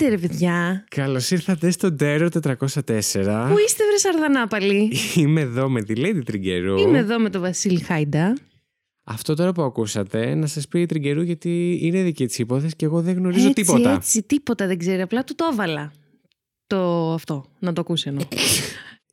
Οκ. Τι γίνεται, ρε παιδιά. Καλώς ήρθατε στο Terror 404. Πού είστε, βρε Σαρδανάπαλοι. Είμαι εδώ με τη Lady Τριγκερού. Είμαι εδώ με τον Βασίλη Χάιντα. Αυτό τώρα που ακούσατε, να σας πει η Τριγκερού γιατί είναι δική της υπόθεση και εγώ δεν γνωρίζω έτσι, τίποτα. Έτσι, τίποτα δεν ξέρει. Απλά του το έβαλα. Το αυτό, να το ακούσει εννοώ.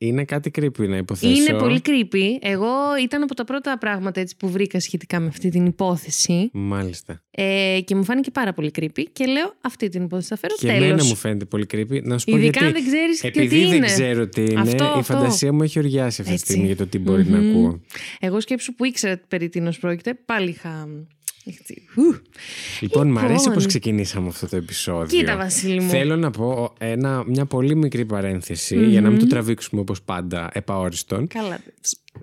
Είναι κάτι creepy να υποθέσω. Είναι πολύ creepy. Εγώ ήταν από τα πρώτα πράγματα έτσι, που βρήκα σχετικά με αυτή την υπόθεση. Μάλιστα. Ε, και μου φάνηκε πάρα πολύ creepy. Και λέω αυτή την υπόθεση θα φέρω Και τέλος. εμένα μου φαίνεται πολύ creepy. Να σου πω Ειδικά γιατί. αν δεν ξέρεις και Επειδή τι δεν είναι. ξέρω τι είναι, Αυτό, η αυτό. φαντασία μου έχει οριάσει αυτή τη Έτσι. στιγμή για το τι μπορεί να Μμμ. ακούω. Εγώ σκέψου που ήξερα περί τίνος πρόκειται, πάλι είχα... έτσι, ου. Λοιπόν, μ' αρέσει Λοιπόν. πώ ξεκινήσαμε αυτό το επεισόδιο. Κοίτα, Βασίλη μου. Θέλω να πω ένα, μια πολύ μικρή παρένθεση, για να μην το τραβήξουμε όπως πάντα επαόριστον. Καλά.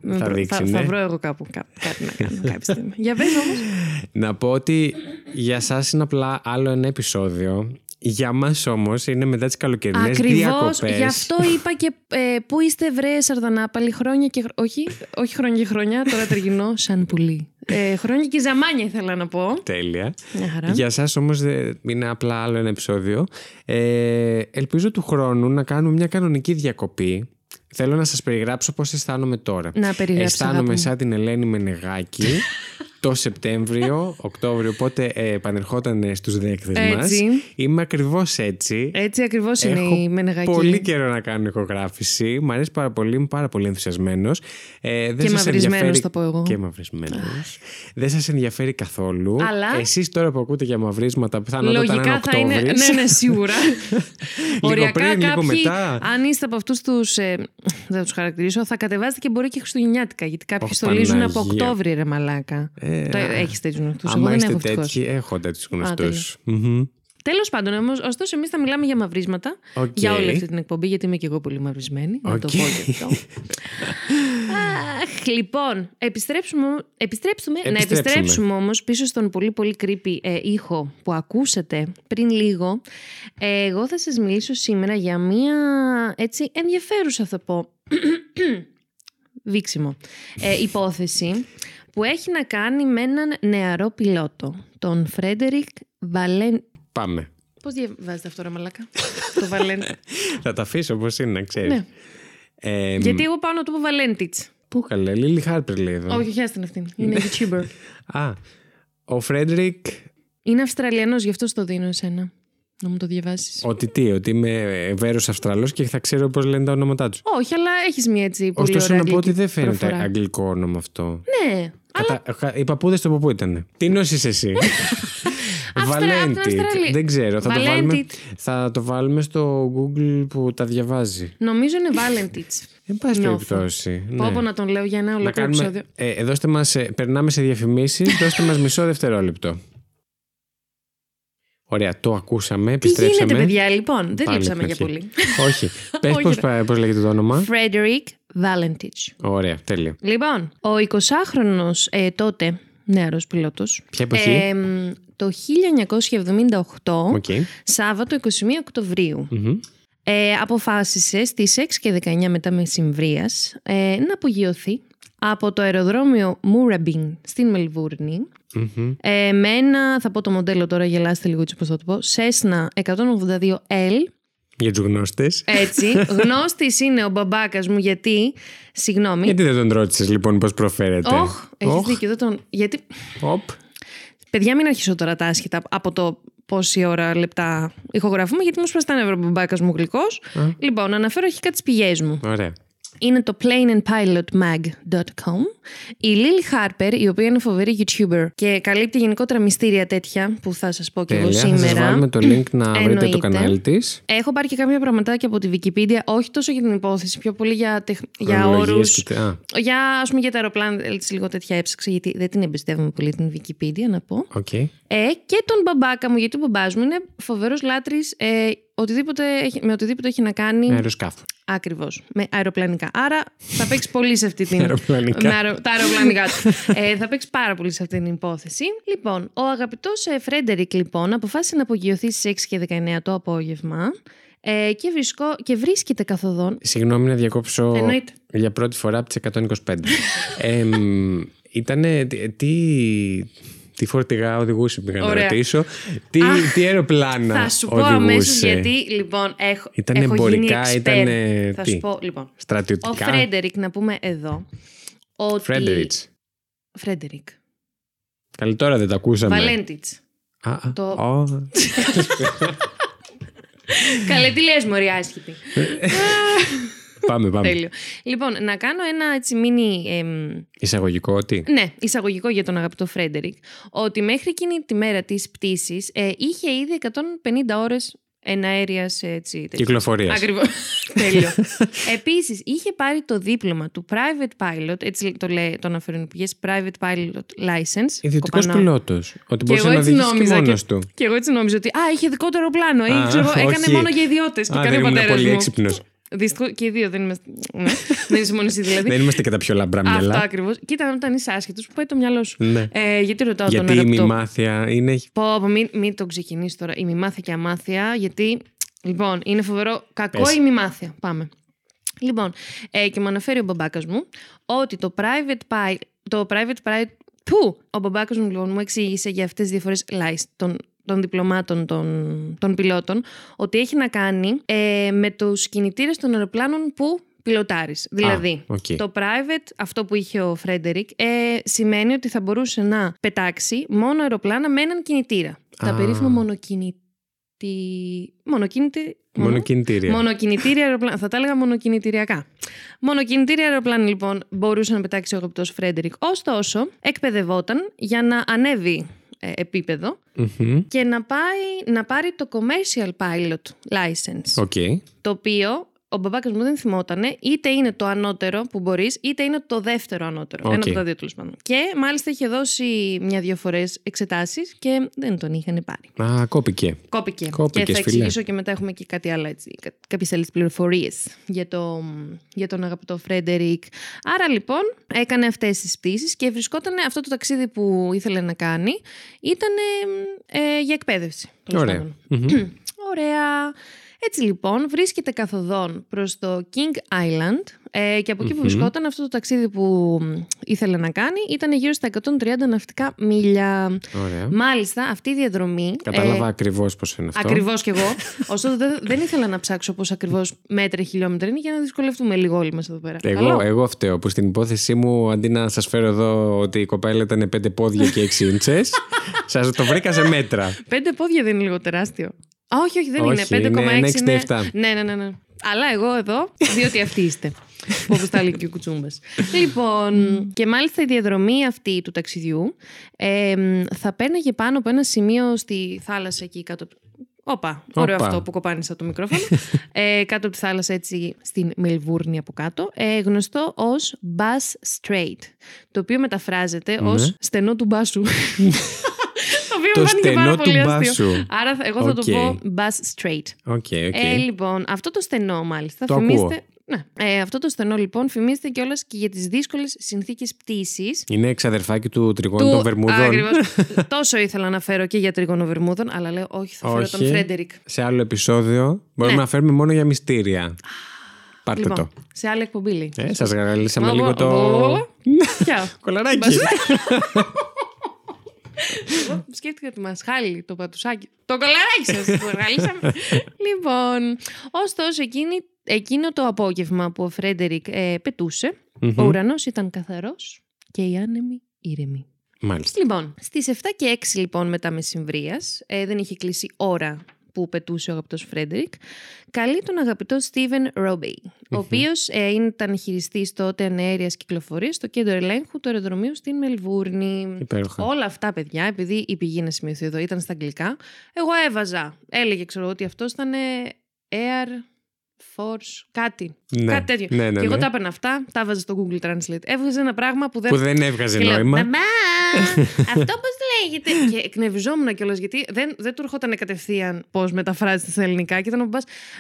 Θα θα, δείξει, θα, ναι. θα βρω εγώ κάπου κά- κάτι να κάνω κάποια στιγμή. Για πες όμως. Να πω ότι για σας είναι απλά άλλο ένα επεισόδιο. Για μας όμως είναι μετά τις καλοκαιρινές Ακριβώς, διακοπές. γι' αυτό είπα και ε, πού είστε βρε Σαρδανάπαλοι χρόνια και... χρο- Όχι, όχι χρόνια και χρόνια, τώρα τεργινώ σαν πουλί. Ε, χρόνια και ζαμάνια ήθελα να πω. Τέλεια. Μια χαρά. Για σας όμως δεν- είναι απλά άλλο ένα επεισόδιο. Ε, ελπίζω του χρόνου να κάνουμε μια κανονική διακοπή. Θέλω να σας περιγράψω πώς αισθάνομαι τώρα. Να περιγράψεις, αγάπη Αισθάνομαι μου. σαν την Ελένη Μενεγάκη το Σεπτέμβριο, Οκτώβριο, οπότε ε, επανερχόταν στους δέκτες μας. Έτσι. Είμαι ακριβώς έτσι. Έτσι ακριβώς είναι Έχω η Μενεγακή. πολύ καιρό να κάνω ηχογράφηση. Μ' αρέσει πάρα πολύ, είμαι πάρα πολύ ενθουσιασμένος. Ε, δεν Και σας μαυρισμένος, ενδιαφέρει... θα πω εγώ. Και μαυρισμένος. δεν σας ενδιαφέρει καθόλου. Αλλά- Εσείς τώρα που ακούτε για μαυρίσματα, πιθανότατα να είναι Λογικά θα είναι. Οκτώβρης. Ναι, ναι, σίγουρα. Οριακά πριν, λίγο κάποιοι, μετά. αν είστε από αυτούς τους. Ε, δεν θα τους χαρακτηρίσω, θα κατεβάσετε και μπορεί και Χριστουγεννιάτικα. Γιατί κάποιοι Ωχ, στολίζουν από Παναγία. Οκτώβρη, ρε μαλάκα. Ε, Το, α, έχεις τέτοιους γνωστούς. Εγώ Άμα δεν είστε έχω ευτυχώς. τέτοιοι, έχω τέτοιους γνωστούς. τέλεια. Τέλος πάντων, όμως, ωστόσο, εμείς θα μιλάμε για μαυρίσματα Οκ. για όλη αυτή την εκπομπή, γιατί είμαι και εγώ πολύ μαυρισμένη. Να το Οκ. πω και αυτό. Αχ, λοιπόν, επιστρέψουμε, επιστρέψουμε, να Επιστρέψουμε. επιστρέψουμε όμως πίσω στον πολύ πολύ creepy ε, ήχο που ακούσατε πριν λίγο. Ε, εγώ θα σας μιλήσω σήμερα για μία έτσι ενδιαφέρουσα θα πω βήξιμο ε, υπόθεση που έχει να κάνει με έναν νεαρό πιλότο, τον Φρέντερικ Βαλέν... Πάμε. Πώς διαβάζετε αυτό ρε μαλάκα, το Βαλέν... Θα τα αφήσω όπω είναι, να ξέρεις. ναι, Ε, γιατί εγώ πάω να του πω Βαλέντιτς. Πού καλέ, Λίλι Χάρπερ λέει εδώ. Όχι, όχι, άστον αυτήν. Είναι YouTuber. Α, ο Φρέντρικ Είναι Αυστραλιανός, γι' αυτό στο δίνω εσένα. Να μου το διαβάσεις. Ότι τι, ότι είμαι Βέρος Αυστραλός και θα ξέρω πώς λένε τα ονόματά τους. Όχι, αλλά έχεις μια έτσι πολύ Ωστόσο ωραία να πω ότι αγγλική δεν φαίνεται προφορά. αγγλικό όνομα αυτό. Ναι, Κατα... Οι παππούδες του από πού ήταν. Τι νόσει εσύ; Αυστρα- από την Valentit. Αυστραλία. Δεν ξέρω. Θα το, βάλουμε, Valentit. θα το βάλουμε στο Google που τα διαβάζει. νομίζω είναι Valentich. Εν πάση Νιώθω. περιπτώσει. Πω ναι. πω να τον λέω για ένα Να ολόκληρο κάνουμε. επεισόδιο. Ε, ε, δώστε μας, ε, περνάμε σε διαφημίσεις. δώστε μας μισό δευτερόλεπτο. Ωραία, το ακούσαμε. Τι Επιστρέψαμε. γίνεται, παιδιά, λοιπόν; Δεν Πάλι λείψαμε από για εκεί. πολύ. Όχι. Πες Όχι, πώς ρε. πώς λέγεται το όνομα; Frederick Valentich. Ωραία, τέλειο. Λοιπόν, ο 20χρονος ε, τότε νεαρός πιλότος. Ποια εποχή; ε, μ, το 1978, Οκ. Σάββατο 21 Οκτωβρίου, Μμμ. ε, αποφάσισε στις 6 και 19 μετά μεσημβρίας ε, να απογειωθεί από το αεροδρόμιο Moorabbin στην Μελβούρνη Μμμ. ε, με ένα, θα πω το μοντέλο τώρα, γελάστε λίγο έτσι πώς θα το πω, Cessna 182L Για τους γνώστες. έτσι, γνώστης είναι ο μπαμπάκας μου γιατί, συγγνώμη, Γιατί δεν τον ρώτησες λοιπόν πώς προφέρεται; Όχ, έχεις Όχ. δίκιο, δεν τον... γιατί Οπ. Παιδιά, μην αρχίσω τώρα τα άσχετα από το πόση ώρα λεπτά ηχογραφούμε, γιατί μου σπάσει τα νεύρα ο μπαμπάκας μου γλυκός. Λοιπόν, να αναφέρω αρχικά τις πηγές μου. Ωραία. Είναι το planeandpilotmag.com. Η Lily Harper, η οποία είναι φοβερή YouTuber και καλύπτει γενικότερα μυστήρια τέτοια που θα σας πω και εγώ Τέλεια. Θα σήμερα. σας βάλουμε το link να βρείτε το Εννοείται. κανάλι της. Έχω πάρει και κάποια πραγματάκια από τη Wikipedia, όχι τόσο για την υπόθεση, πιο πολύ για, τεχ... για Χρονολογίες όρους. και τε- α, Για, ας πούμε, για τα αεροπλάνα, έτσι λίγο τέτοια έψαξα, γιατί δεν την εμπιστεύομαι πολύ την Wikipedia, να πω. Οκ. Ε, και τον μπαμπάκα μου, γιατί ο μπαμπάς μου είναι φοβερός λάτρης ε, οτιδήποτε έχει, με οτιδήποτε έχει να κάνει. Με αεροσκάφο. Ακριβώς. Με αεροπλανικά. Άρα θα παίξει πολύ σε αυτή την. Αεροπλανικά. με αερο- Τα αεροπλανικά του. ε, θα παίξει πάρα πολύ σε αυτή την υπόθεση. Λοιπόν, ο αγαπητός Φρέντερικ, λοιπόν, αποφάσισε να απογειωθεί στις 6 και 19 το απόγευμα. Ε, και, βρισκό, και βρίσκεται καθοδόν. Συγγνώμη να διακόψω Εννοείται. για πρώτη φορά από τις 125. ε, ήτανε. Τι, Τι φορτηγά οδηγούσε, πήγα να Ωραία. ρωτήσω. Τι, Αχ, τι αεροπλάνα Θα σου πω οδηγούσε; αμέσως γιατί λοιπόν έχω. Ήταν έχω εμπορικά, γίνει expert. ήτανε Θα τι; σου πω λοιπόν. Ο Στρατιωτικά. Φρέντερικ, να πούμε εδώ. Ότι... Φρέντεριτς. Φρέντερικ. Καλή τώρα δεν τα ακούσαμε. Βαλέντιτς. Α, α, Το- ω. Καλέ, τι λες μωρή άσχετη. πάμε, πάμε. Τέλειο. Λοιπόν, να κάνω ένα έτσι μίνι... εμ, Εισαγωγικό, τι. ναι, εισαγωγικό για τον αγαπητό Φρέντερικ, ότι μέχρι εκείνη τη μέρα της πτήσης ε, είχε ήδη 150 ώρες εναέριας έτσι. τέτοιο. Κυκλοφορίας. Ακριβώς. Τέλειο. Επίσης, είχε πάρει το δίπλωμα του private pilot, έτσι το λέει, το αναφέρουν οι πηγές, private pilot license. Ιδιωτικός κοπανάω. πιλότος. Ότι Και μπορούσε εγώ να έτσι οδηγήσει και νόμιζα. μόνος Και, του. και εγώ έτσι νόμιζα ότι Α, είχε δικό του αεροπλάνο. Ή, Α, ξέρω, εγώ, έκανε όχι. μόνο για ιδιώτες. Και Α, κάνει δεν ο ήμουν πατέρας πολύ μου. έξυπνος. Δυστυχώς και οι δύο δεν είμαστε. ναι, δεν είσαι μόνος εσύ δηλαδή. Δεν είμαστε και τα πιο λαμπρά Αυτό μυαλά. ακριβώς. Κοίτα, όταν είσαι άσχετος, που πάει το μυαλό σου. Ναι. Ε, γιατί ρωτάω Γιατί τον η αγαπητό. μημάθεια είναι. Πω, πω, μην, μην το ξεκινήσεις τώρα. Η μημάθεια και αμάθεια, γιατί. Λοιπόν, είναι φοβερό. Κακό Πες. η μημάθεια; Πάμε. Λοιπόν, ε, και μου αναφέρει ο μπαμπάκας μου ότι το private pilot. Το private pilot. Πού! Ο μπαμπάκας μου λοιπόν μου εξήγησε για αυτές τις διαφορές των, των διπλωμάτων των, των πιλότων ότι έχει να κάνει ε, με τους κινητήρες των αεροπλάνων που πιλοτάρεις. Δηλαδή, οκ. το private, αυτό που είχε ο Φρέντερικ, ε, σημαίνει ότι θα μπορούσε να πετάξει μόνο αεροπλάνα με έναν κινητήρα. Τα Α. περίφημα μονοκινητή... Μονοκίνητη... Μόνο κινητήρια. Μονοκινητήρια αεροπλάνα. Θα τα έλεγα μονοκινητηριακά. Μονοκινητήρια αεροπλάνα, λοιπόν, μπορούσε να πετάξει ο αγαπητός Φρέντερικ. Ωστόσο, εκπαιδευόταν για να ανέβει ε, επίπεδο Μμμ. και να, πάει, να πάρει το commercial pilot license. OK. Το οποίο ο μπαμπάκας μου δεν θυμότανε, είτε είναι το ανώτερο που μπορείς, είτε είναι το δεύτερο ανώτερο. Οκ. Ένα από τα δύο τέλος πάντων. Και μάλιστα είχε δώσει μια-δύο φορές εξετάσεις και δεν τον είχαν πάρει. Α, κόπηκε. Κόπηκε. Κόπηκες, και θα φίλε. εξηγήσω και μετά έχουμε και κάτι άλλο έτσι. Κάποιες άλλες πληροφορίες για, το, για τον αγαπητό Φρέντερικ. Άρα λοιπόν έκανε αυτές τις πτήσεις και βρισκόταν αυτό το ταξίδι που ήθελε να κάνει ήταν ε, για εκπαίδευση. τέλος Ωραία. πάντων. Μμμ. Ωραία. Έτσι λοιπόν βρίσκεται καθοδόν προς το King Island ε, και από εκεί που Μμμ. βρισκόταν αυτό το ταξίδι που μ, ήθελε να κάνει ήταν γύρω στα 130 ναυτικά μίλια. Ωραία. Μάλιστα αυτή η διαδρομή... Κατάλαβα ακριβώς πώς είναι αυτό. Ακριβώς κι εγώ. Ωστόσο δεν, δεν ήθελα να ψάξω πώς ακριβώς μέτρα χιλιόμετρα είναι για να δυσκολευτούμε λίγο όλοι μας εδώ πέρα. Εγώ, Καλό; εγώ φταίω που στην υπόθεσή μου αντί να σας φέρω εδώ ότι η κοπέλα ήταν πέντε πόδια και έξι ίντσες, σας το βρήκα σε μέτρα. Πέντε πόδια δεν είναι λίγο τεράστιο. Α, όχι, όχι, δεν Όχι, είναι. 5,6 είναι είναι. 1,67. Ναι, ναι, ναι, ναι. Αλλά εγώ εδώ, διότι αυτοί είστε. Όπως τα λέει και ο Κουτσούμπας. λοιπόν, και μάλιστα η διαδρομή αυτή του ταξιδιού ε, μ, θα πέρναγε πάνω από ένα σημείο στη θάλασσα εκεί κάτω. από- Όπα, ωραίο Όπα. αυτό που κοπάνισα το μικρόφωνο. ε, κάτω από τη θάλασσα, έτσι στην Μελβούρνη από κάτω. Ε, γνωστό ως Bass Strait. Το οποίο μεταφράζεται Ναι. ως στενό του μπάσου. το οποίο Το μου φάνηκε πάρα στενό του πολύ αστείο. μπάσου. Άρα θα- εγώ θα το Οκ. πω Bass Strait. OK, OK. Ε, λοιπόν, αυτό το στενό μάλιστα Το φημίζεται. ακούω. Ναι. Ε, αυτό το στενό λοιπόν φημίζεται κιόλας και για τις δύσκολες συνθήκες πτήσης. Είναι εξαδερφάκι του τριγώνου των Βερμούδων. Ακριβώς. Τόσο ήθελα να φέρω και για τρίγωνο Βερμούδων, αλλά λέω όχι, θα φέρω τον Όχι. Φρέντερικ. Σε άλλο επεισόδιο μπορούμε Ναι. να φέρουμε μόνο για μυστήρια. Πάρτε Λοιπόν, το. σε άλλη εκπομπή λέει. Ε, σας γαργαλίσαμε Μα, λίγο μπο- το... μπο- Ποια; Κολαράκι. Εγώ σκέφτηκα ότι μας χάλει το πατουσάκι. Το κολαράκι σας που εργαλήσαμε. λοιπόν, ωστόσο, εκείνη, εκείνο το απόγευμα που ο Φρέντερικ ε, πετούσε, ο ουρανός ήταν καθαρός και οι άνεμοι ήρεμοι. Μάλιστα. Λοιπόν, στις 7 και 6 λοιπόν μετά μεσημβρίας, ε, δεν είχε κλείσει ώρα που πετούσε ο αγαπητός Φρέντερικ, καλεί τον αγαπητό Στίβεν Ρόμπεϊ, ο οποίος ε, ήταν χειριστής τότε ανέριας κυκλοφορίας στο κέντρο ελέγχου του αεροδρομίου στην Μελβούρνη. Υπέροχα. Όλα αυτά, παιδιά, επειδή η πηγή να σημειωθεί εδώ ήταν στα αγγλικά, εγώ έβαζα. Έλεγε, ξέρω ότι αυτός ήταν ε, Air Force, κάτι. Ναι. Κάτι τέτοιο. Ναι, ναι, και εγώ ναι. τα έπαιρνα αυτά, τα έβαζα στο Google Translate. Έβγαζε ένα πράγμα που δεν Που δεν έβγαζε και λέω, νόημα. Μαμά, αυτό πώς λέγεται; και εκνευριζόμουν κιόλας γιατί δεν, δεν του έρχονταν κατευθείαν πώς μεταφράζεται στα ελληνικά. Και ήταν ο μπα.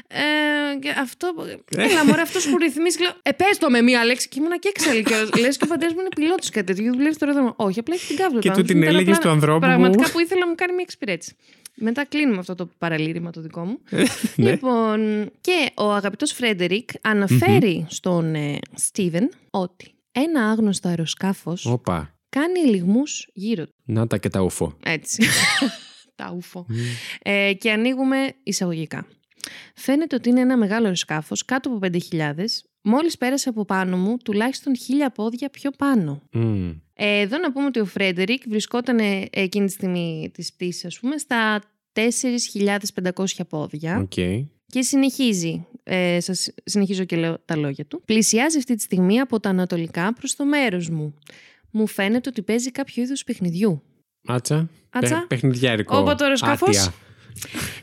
Ε, και αυτό. Έλα, μωρέ, αυτός που ρυθμίζει. και Λέω, ε, πες το με μία λέξη. Και ήμουν και έξαλλη κιόλας. Λες και ο πατέρας μου είναι πιλότος κάτι τέτοιο. Δουλεύει στο ρεύμα. Όχι, απλά έχει την κάβλα. Και του του την άνθρωπου. Ήταν έλεγες απλά του ανθρώπου που- Πραγματικά που ήθελα να μου κάνει μια εξυπηρέτηση. Μετά κλείνουμε αυτό το παραλήρημα το δικό μου. Ναι. Λοιπόν, και ο αγαπητός Φρέντερικ αναφέρει στον ε, Στίβεν ότι ένα άγνωστο αεροσκάφος Όπα. κάνει κάνει ελιγμού γύρω του. Να τα και τα ουφό. Έτσι. τα ουφό. Ε, και ανοίγουμε εισαγωγικά. Φαίνεται ότι είναι ένα μεγάλο αεροσκάφος κάτω από 5.000. Μόλις πέρασε από πάνω μου, τουλάχιστον χίλια πόδια πιο πάνω. Μμμ. Ε, εδώ να πούμε ότι ο Φρέντερικ βρισκόταν ε, εκείνη τη στιγμή της πτήσης, ας πούμε, στα 4.500 πόδια Οκ. και συνεχίζει, ε, σας συνεχίζω και λέω τα λόγια του. Πλησιάζει αυτή τη στιγμή από τα ανατολικά προς το μέρος μου. Μου φαίνεται ότι παίζει κάποιο είδους παιχνιδιού. Άτσα. Άτσα. Πε- Παιχνιδιάρικο. Όποτε το αεροσκάφος. Άτια.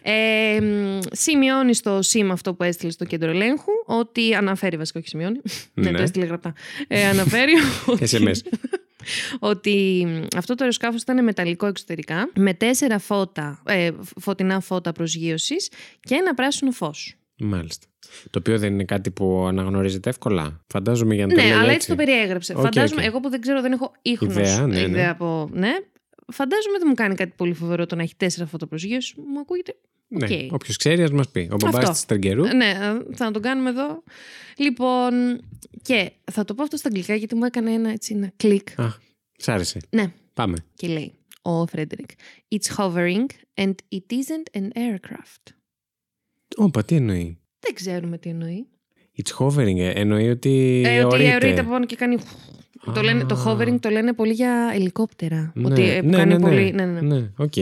Ε, μ, σημειώνεις στο σήμα αυτό που έστειλες στο κέντρο ελέγχου ότι αναφέρει βασικά, όχι σημειώνει. ναι, Ναι. το έστειλε γραπτά. Ε, αναφέρει ότι, SMS. ότι μ, αυτό το αεροσκάφος ήταν μεταλλικό εξωτερικά με τέσσερα φώτα, ε, φωτεινά φώτα προσγείωσης και ένα πράσινο φως. Μάλιστα. Το οποίο δεν είναι κάτι που αναγνωρίζεται εύκολα. Φαντάζομαι για να το Ναι, λέει αλλά έτσι. έτσι το περιέγραψε. ΟΚ, Φαντάζομαι, ΟΚ. εγώ που δεν ξέρω, δεν έχω ίχνος Ιδέα, ναι, ναι. ιδέα από. Ναι, φαντάζομαι δεν μου κάνει κάτι πολύ φοβερό το να έχει τέσσερα φώτα προσγείωση. Μου ακούγεται. Ναι. ΟΚ. Όποιος ξέρει, ας μας πει. Ο μπαμπάς Αυτό. της Τραγκερού. Ναι, ε, θα τον κάνουμε εδώ. Λοιπόν, και θα το πω αυτό στα αγγλικά γιατί μου έκανε ένα, έτσι, ένα κλικ. Α, σ' άρεσε. Ναι, Πάμε. και λέει ο Φρέντερικ. It's hovering and it isn't an aircraft. Όπα, τι εννοεί; Δεν ξέρουμε τι εννοεί. It's hovering, ε, εννοεί ότι. Ε, ότι αιωρείται. αιωρείται από πάνω και κάνει. Το, λένε, το Α. hovering το λένε πολύ για ελικόπτερα. Ναι, Ότι ε, που ναι, κάνει ναι, ναι. πολύ. Ναι, ναι, ναι. Ναι, ΟΚ.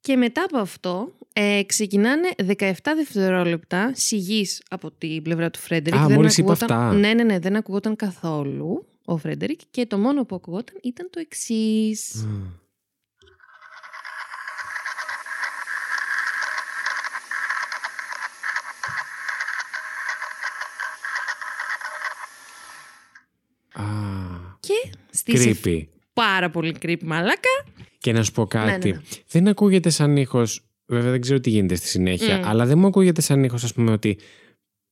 Και μετά από αυτό ε, ξεκινάνε 17 δευτερόλεπτα σιγής από την πλευρά του Φρέντερικ. Α, Δεν μόλις είπε ακουγόταν- αυτά. Ναι, ναι, ναι, δεν ακουγόταν καθόλου ο Φρέντερικ και το μόνο που ακουγόταν ήταν το εξής. Α, Και στις εφ- creepy. πάρα πολύ creepy μαλάκα. Και να σου πω κάτι. ναι, ναι. Δεν ακούγεται σαν ήχος. Βέβαια δεν ξέρω τι γίνεται στη συνέχεια. Μμ. Αλλά δεν μου ακούγεται σαν ήχος, ας πούμε, ότι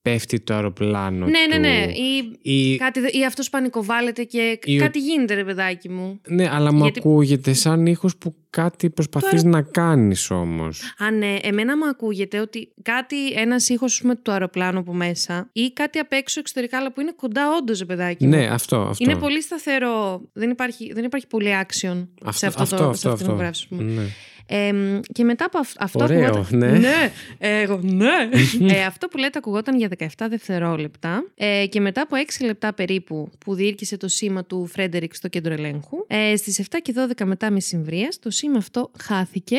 πέφτει το αεροπλάνο. Ναι, ναι, του. ναι. Ή, Ή... κάτι, δε- ή αυτός πανικοβάλλεται και Ή ο- κάτι γίνεται ρε παιδάκι μου. Ναι, αλλά μου Γιατί- ακούγεται σαν ήχος που κάτι προσπαθείς να κάνεις όμως. Α, ναι, εμένα μου ακούγεται ότι κάτι, ένας ήχος του αεροπλάνου από μέσα ή κάτι απ' έξω εξωτερικά, αλλά που είναι κοντά, όντως, ρε παιδάκι. μου. Ναι, αυτό. αυτό. Είναι πολύ σταθερό. Δεν υπάρχει, δεν υπάρχει πολύ action σε αυτό, αυτό, το, αυτό, σε αυτήν την αυτό. ηχογράφηση, ας πούμε. Ναι. Ε, και μετά από αυ- αυτό Ωραίο, ακουγόταν- ναι. ναι. Εγώ, ναι. ε, αυτό που λέτε ακουγόταν για 17 δευτερόλεπτα. Ε, και μετά από 6 λεπτά περίπου που διήρκεσε το σήμα του Φρέντερικ στο κέντρο ελέγχου, ε, στις 7 και 12 μετά μεσημβρίας το σήμα αυτό χάθηκε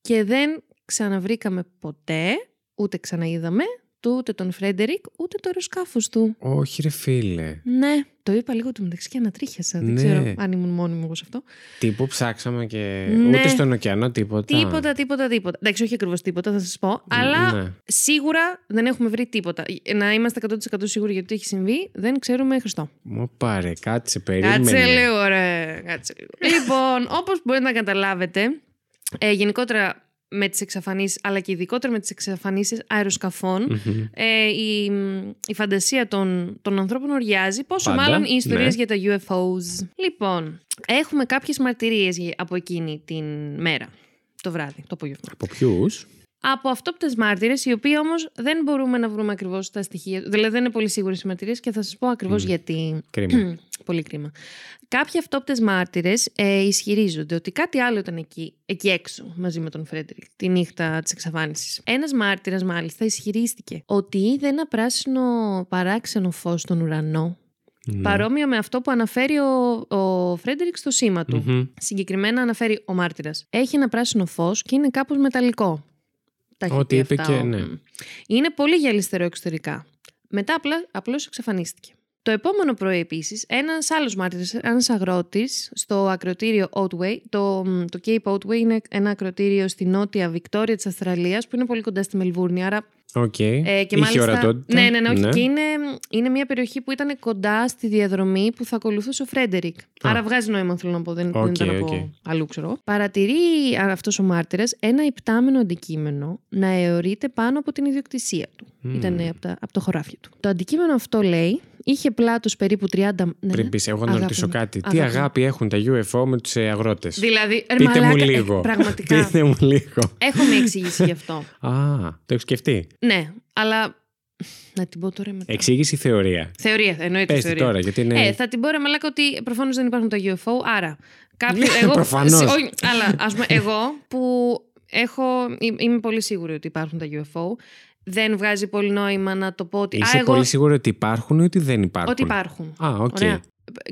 και δεν ξαναβρήκαμε ποτέ, ούτε ξαναείδαμε, του, ούτε τον Φρέντερικ, ούτε το αεροσκάφος του. Όχι, ρε φίλε. Ναι, το είπα λίγο εν τω μεταξύ και ανατρίχιασα. Δεν Ναι. ξέρω αν ήμουν μόνη μου εγώ σε αυτό. Τύπου ψάξαμε και. Ναι. Ούτε στον ωκεανό τίποτα. Τίποτα, τίποτα, τίποτα. Εντάξει, όχι ακριβώς τίποτα, θα σας πω. Αλλά Ναι. σίγουρα δεν έχουμε βρει τίποτα. Να είμαστε 100% σίγουροι γιατί έχει συμβεί, δεν ξέρουμε Χριστό. Μου πάρε, κάτσε, περίμενε. Κάτσε λίγο, ρε. Κάτσε λίγο. λοιπόν, όπως μπορείτε να καταλάβετε, ε, γενικότερα με τις εξαφανίσεις, αλλά και ειδικότερα με τις εξαφανίσεις αεροσκαφών, Μμμ. ε, η, η φαντασία των, των ανθρώπων οριάζει, πόσο Πάντα, μάλλον οι ιστορίες ναι. για τα UFOs. Λοιπόν, έχουμε κάποιες μαρτυρίες γε- από εκείνη την μέρα, το βράδυ, το απόγευμα. Από ποιους; Από αυτόπτες μάρτυρες, οι οποίοι όμως δεν μπορούμε να βρούμε ακριβώς τα στοιχεία, δηλαδή δεν είναι πολύ σίγουρες οι μαρτυρίες και θα σας πω ακριβώς γιατί. Κρίμα. Πολύ κρίμα. Κάποιοι αυτόπτες μάρτυρες ε, ισχυρίζονται ότι κάτι άλλο ήταν εκεί, εκεί έξω μαζί με τον Φρέντερικ τη νύχτα της εξαφάνισης. Ένας μάρτυρας μάλιστα ισχυρίστηκε ότι είδε ένα πράσινο παράξενο φως στον ουρανό Ναι. παρόμοιο με αυτό που αναφέρει ο, ο Φρέντερικ στο σήμα του. Μμμ. Συγκεκριμένα αναφέρει ο μάρτυρας. Έχει ένα πράσινο φως και είναι κάπως μεταλλικό. Τα έχει Ό,τι πει είπε αυτά και, ο- ναι. Μμ. Είναι πολύ γυαλιστερό εξωτερικά. Μετά απλά, απλώς εξαφανίστηκε. Το επόμενο πρωί επίσης, ένας άλλος μάρτυρας, ένας αγρότης στο ακροτήριο Otway. Το, το Cape Otway είναι ένα ακροτήριο στη νότια Βικτόρια της Αυστραλίας που είναι πολύ κοντά στη Μελβούρνη. Άρα ΟΚ. ε, και Είχε μάλιστα, ορατότητα. Ναι, ναι, ναι, όχι. Και είναι, είναι μια περιοχή που ήταν κοντά στη διαδρομή που θα ακολουθούσε ο Φρέντερικ. Άρα βγάζει νόημα, θέλω να πω. Δεν, δεν ΟΚ, ήταν από ΟΚ. αλλού, ξέρω. εγώ. Παρατηρεί αυτός ο μάρτυρας ένα ιπτάμενο αντικείμενο να αιωρείται πάνω από την ιδιοκτησία του. Ήταν από, τα, από το χωράφι του. Το αντικείμενο αυτό λέει είχε πλάτος περίπου 30. Ναι, Πριν ναι. πεις, εγώ να Αγάπη ρωτήσω μου. κάτι. Τι Αγάπη μου. αγάπη έχουν τα UFO με τους αγρότες; Δηλαδή, ρε Πείτε μου μαλάκα, ε, λίγο. πραγματικά. Πείτε μου λίγο. Έχω μια εξήγηση γι' αυτό. Α, το έχεις σκεφτεί; Ναι, αλλά Να την πω τώρα μετά; Εξήγηση θεωρία. Θεωρία, εννοείται Πες τη θεωρία. τώρα, γιατί είναι. Ε, θα την πω ρε μαλάκα ότι προφανώς δεν υπάρχουν τα UFO, άρα. Κάποιο, εγώ, Προφανώς. σε- όχι, αλλά ας πούμε, εγώ που έχω, εί- είμαι πολύ σίγουρη ότι υπάρχουν τα UFO, δεν βγάζει πολύ νόημα να το πω ότι. Είσαι α, εγώ, πολύ σίγουρο ότι υπάρχουν ή ότι δεν υπάρχουν; ότι υπάρχουν. Α, ΟΚ. Ωραία.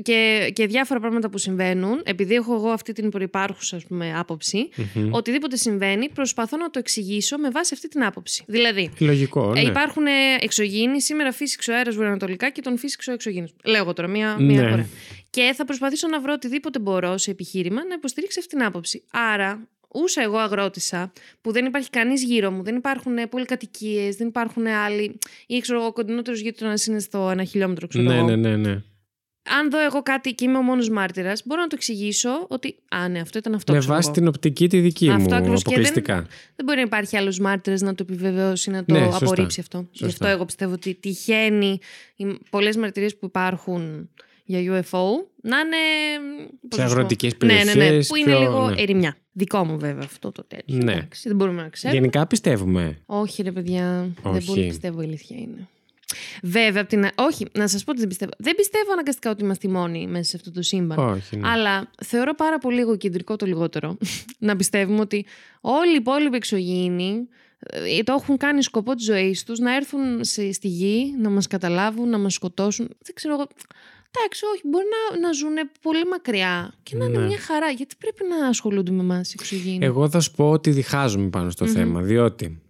Και, και διάφορα πράγματα που συμβαίνουν, επειδή έχω εγώ αυτή την προϋπάρχουσα ας πούμε, άποψη, Μμμ. οτιδήποτε συμβαίνει προσπαθώ να το εξηγήσω με βάση αυτή την άποψη. Δηλαδή, Λογικό, ναι. ε, υπάρχουν ε, εξωγήινοι, σήμερα φύσηξε ο αέρας βορειοανατολικά και τον φύσηξε ο εξωγήινος. Λέω εγώ τώρα, μία, μία Ναι. φορά. Και θα προσπαθήσω να βρω οτιδήποτε μπορώ σε επιχείρημα να υποστηρίξει αυτή την άποψη. Άρα, ούσα εγώ αγρότησα, που δεν υπάρχει κανείς γύρω μου, δεν υπάρχουν ε, πολυκατοικίε, δεν υπάρχουν άλλοι, ή ξέρω εγώ, ο κοντινότερο γείτονα είναι στο ένα χιλιόμετρο, ξέρω ναι, εγώ. ναι, ναι, ναι. Αν δω εγώ κάτι και είμαι ο μόνος μάρτυρας, μπορώ να το εξηγήσω ότι. Α, ναι, αυτό ήταν αυτό. Με ξέρω βάση εγώ. την οπτική τη δική Αυτό μου, ακριβώς και δεν- αποκλειστικά. Δεν μπορεί να υπάρχει άλλος μάρτυρας να το επιβεβαιώσει, να το Ναι, σωστά. απορρίψει αυτό. Γι' Σωστά. αυτό εγώ πιστεύω ότι τυχαίνει οι πολλές μαρτυρίες που υπάρχουν για UFO να είναι. πώς Σε να σου πω. αγροτικές Ναι, ναι, ναι. περιοχές, Που είναι πιο- λίγο ναι. ερημιά. Δικό μου βέβαια αυτό το τέτοιο. Ναι. Εντάξει, δεν μπορούμε να ξέρουμε. Γενικά πιστεύουμε. Όχι, ρε παιδιά. Δεν Όχι. πολύ πιστεύω, η αλήθεια είναι. Βέβαια, απ' την... α- όχι, να σας πω ότι δεν πιστεύω. Δεν πιστεύω αναγκαστικά ότι είμαστε οι μόνοι μέσα σε αυτό το σύμπαν. Όχι, ναι. Αλλά θεωρώ πάρα πολύ εγωκεντρικό το λιγότερο να πιστεύουμε ότι όλοι οι υπόλοιποι εξωγήινοι ε, το έχουν κάνει σκοπό της ζωής τους να έρθουν σε, στη γη, να μας καταλάβουν, να μας σκοτώσουν. Δεν ξέρω εγώ. Εντάξει, όχι, μπορεί να, να ζουν πολύ μακριά και να είναι Ναι. μια χαρά. Γιατί πρέπει να ασχολούνται με εμάς οι εξωγήινοι. Εγώ θα σου πω ότι διχάζομαι πάνω στο θέμα. Διότι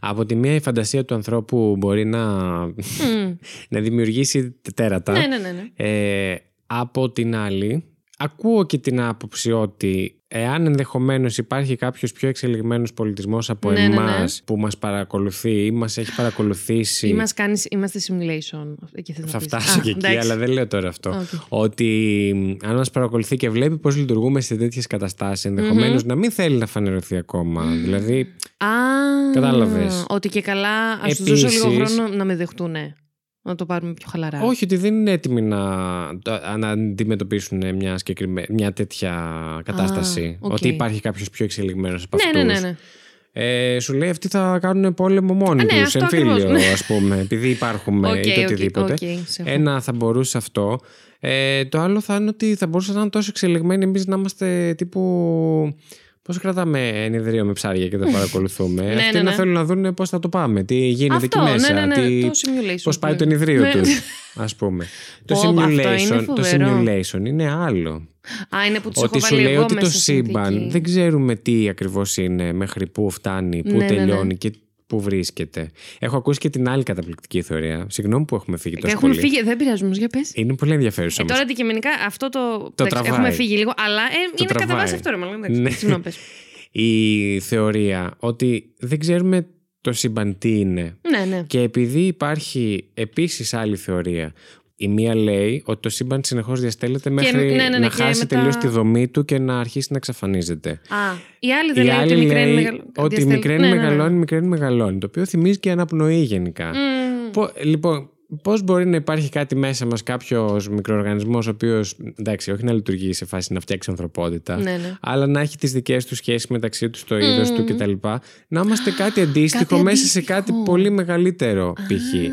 από τη μία η φαντασία του ανθρώπου μπορεί να, Μμ. να δημιουργήσει τέρατα. Ναι, ναι, ναι. ναι. Ε, από την άλλη, ακούω και την άποψη ότι εάν ενδεχομένως υπάρχει κάποιος πιο εξελιγμένος πολιτισμός από Ναι, ναι, ναι. εμάς που μας παρακολουθεί ή μας έχει παρακολουθήσει. Ή μας κάνεις, είμαστε simulation. Εκεί θες να Θα πεις. φτάσω Α, και εκεί, εντάξει. αλλά δεν λέω τώρα αυτό. ΟΚ. Ότι μ, αν μας παρακολουθεί και βλέπει πώς λειτουργούμε σε τέτοιες καταστάσεις, ενδεχομένως να μην θέλει να φανερωθεί ακόμα. Δηλαδή, Α, Κατάλαβες. Ότι και καλά, ας τους δώσω λίγο Επίσης- χρόνο να με δεχτούνε. Να το πάρουμε πιο χαλαρά. όχι ότι δεν είναι έτοιμοι να, να αντιμετωπίσουν μια, συγκεκριμένη, μια τέτοια κατάσταση. ΟΚ. Ότι υπάρχει κάποιος πιο εξελιγμένος από ναι, αυτούς. ναι, ναι, ναι. Ε, σου λέει αυτοί θα κάνουν πόλεμο μόνοι Α, ναι, τους, αυτό εμφύλιο ακριβώς, ναι. ας πούμε, επειδή υπάρχουμε ΟΚ, είτε ΟΚ, οτιδήποτε. ΟΚ, σε έχω. Ένα θα μπορούσε αυτό. Ε, το άλλο θα είναι ότι θα μπορούσαν να είναι τόσο εξελιγμένοι εμείς να είμαστε τύπου... Πώς κρατάμε ενυδρείο με ψάρια και τα παρακολουθούμε; Ναι, Αυτοί ναι, να ναι. θέλουν να δουν πώς θα το πάμε, τι γίνεται Αυτό, εκεί μέσα, ναι, ναι, ναι, τι... το simulation πώς πάει που το λέμε. ενυδρείο Ναι. τους, ας πούμε. το, Πω, αυτό είναι simulation, το φοβερό. simulation είναι άλλο. Α, είναι που τους Ότι έχω σου βάλει λέει εγώ ότι το μέσα στη σύμπαν συνθήκη. δεν ξέρουμε τι ακριβώς είναι, μέχρι πού φτάνει, πού Ναι, ναι, ναι. τελειώνει και πού βρίσκεται. Έχω ακούσει και την άλλη καταπληκτική θεωρία. Συγγνώμη που έχουμε φύγει τόσο Έχουν πολύ. φύγει, δεν πειράζει όμως, για πες. Είναι πολύ ενδιαφέρουσα Ε, όμως. τώρα αντικειμενικά αυτό το. εντάξει, τραβάει. έχουμε φύγει λίγο, αλλά ε, είναι κατά τραβάει. βάση αυτό, ρε μάλλον. εντάξει, Ναι. Συγγνώμη, πες. Η θεωρία ότι δεν ξέρουμε το σύμπαν τι είναι. Ναι, ναι. Και επειδή υπάρχει επίσης άλλη θεωρία. Η μία λέει ότι το σύμπαν συνεχώς διαστέλλεται μέχρι ναι, ναι, ναι, να και χάσει μετά- τελείως τη δομή του και να αρχίσει να εξαφανίζεται. Α, η άλλη δεν Η λέει άλλη ότι μικραίνει λέει μεγαλώνει. ότι μικραίνει μεγαλώνει, μικραίνει μεγαλώνει. Το οποίο θυμίζει και αναπνοή γενικά. Πο- λοιπόν, πώς μπορεί να υπάρχει κάτι μέσα μας, κάποιος μικροοργανισμός, ο οποίος εντάξει, όχι να λειτουργεί σε φάση να φτιάξει ανθρωπότητα, Ναι, ναι. αλλά να έχει τις δικές του σχέσεις μεταξύ του, το είδος του κτλ. Να είμαστε κάτι αντίστοιχο Κάτι μέσα σε αντίστοιχο. κάτι πολύ μεγαλύτερο π.χ.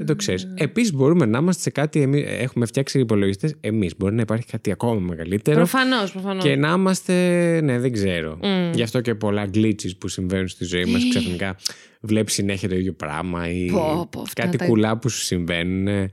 Δεν το ξέρεις. Επίσης, μπορούμε να είμαστε σε κάτι. Εμείς, έχουμε φτιάξει υπολογιστές. Εμείς μπορεί να υπάρχει κάτι ακόμα μεγαλύτερο. Προφανώς, προφανώς. Και να είμαστε. Ναι, δεν ξέρω. Mm. Γι' αυτό και πολλά glitches που συμβαίνουν στη ζωή μας. Ξαφνικά βλέπεις συνέχεια το ίδιο πράγμα ή Πω, πω, αυτά κάτι τα- κουλά που σου συμβαίνουν.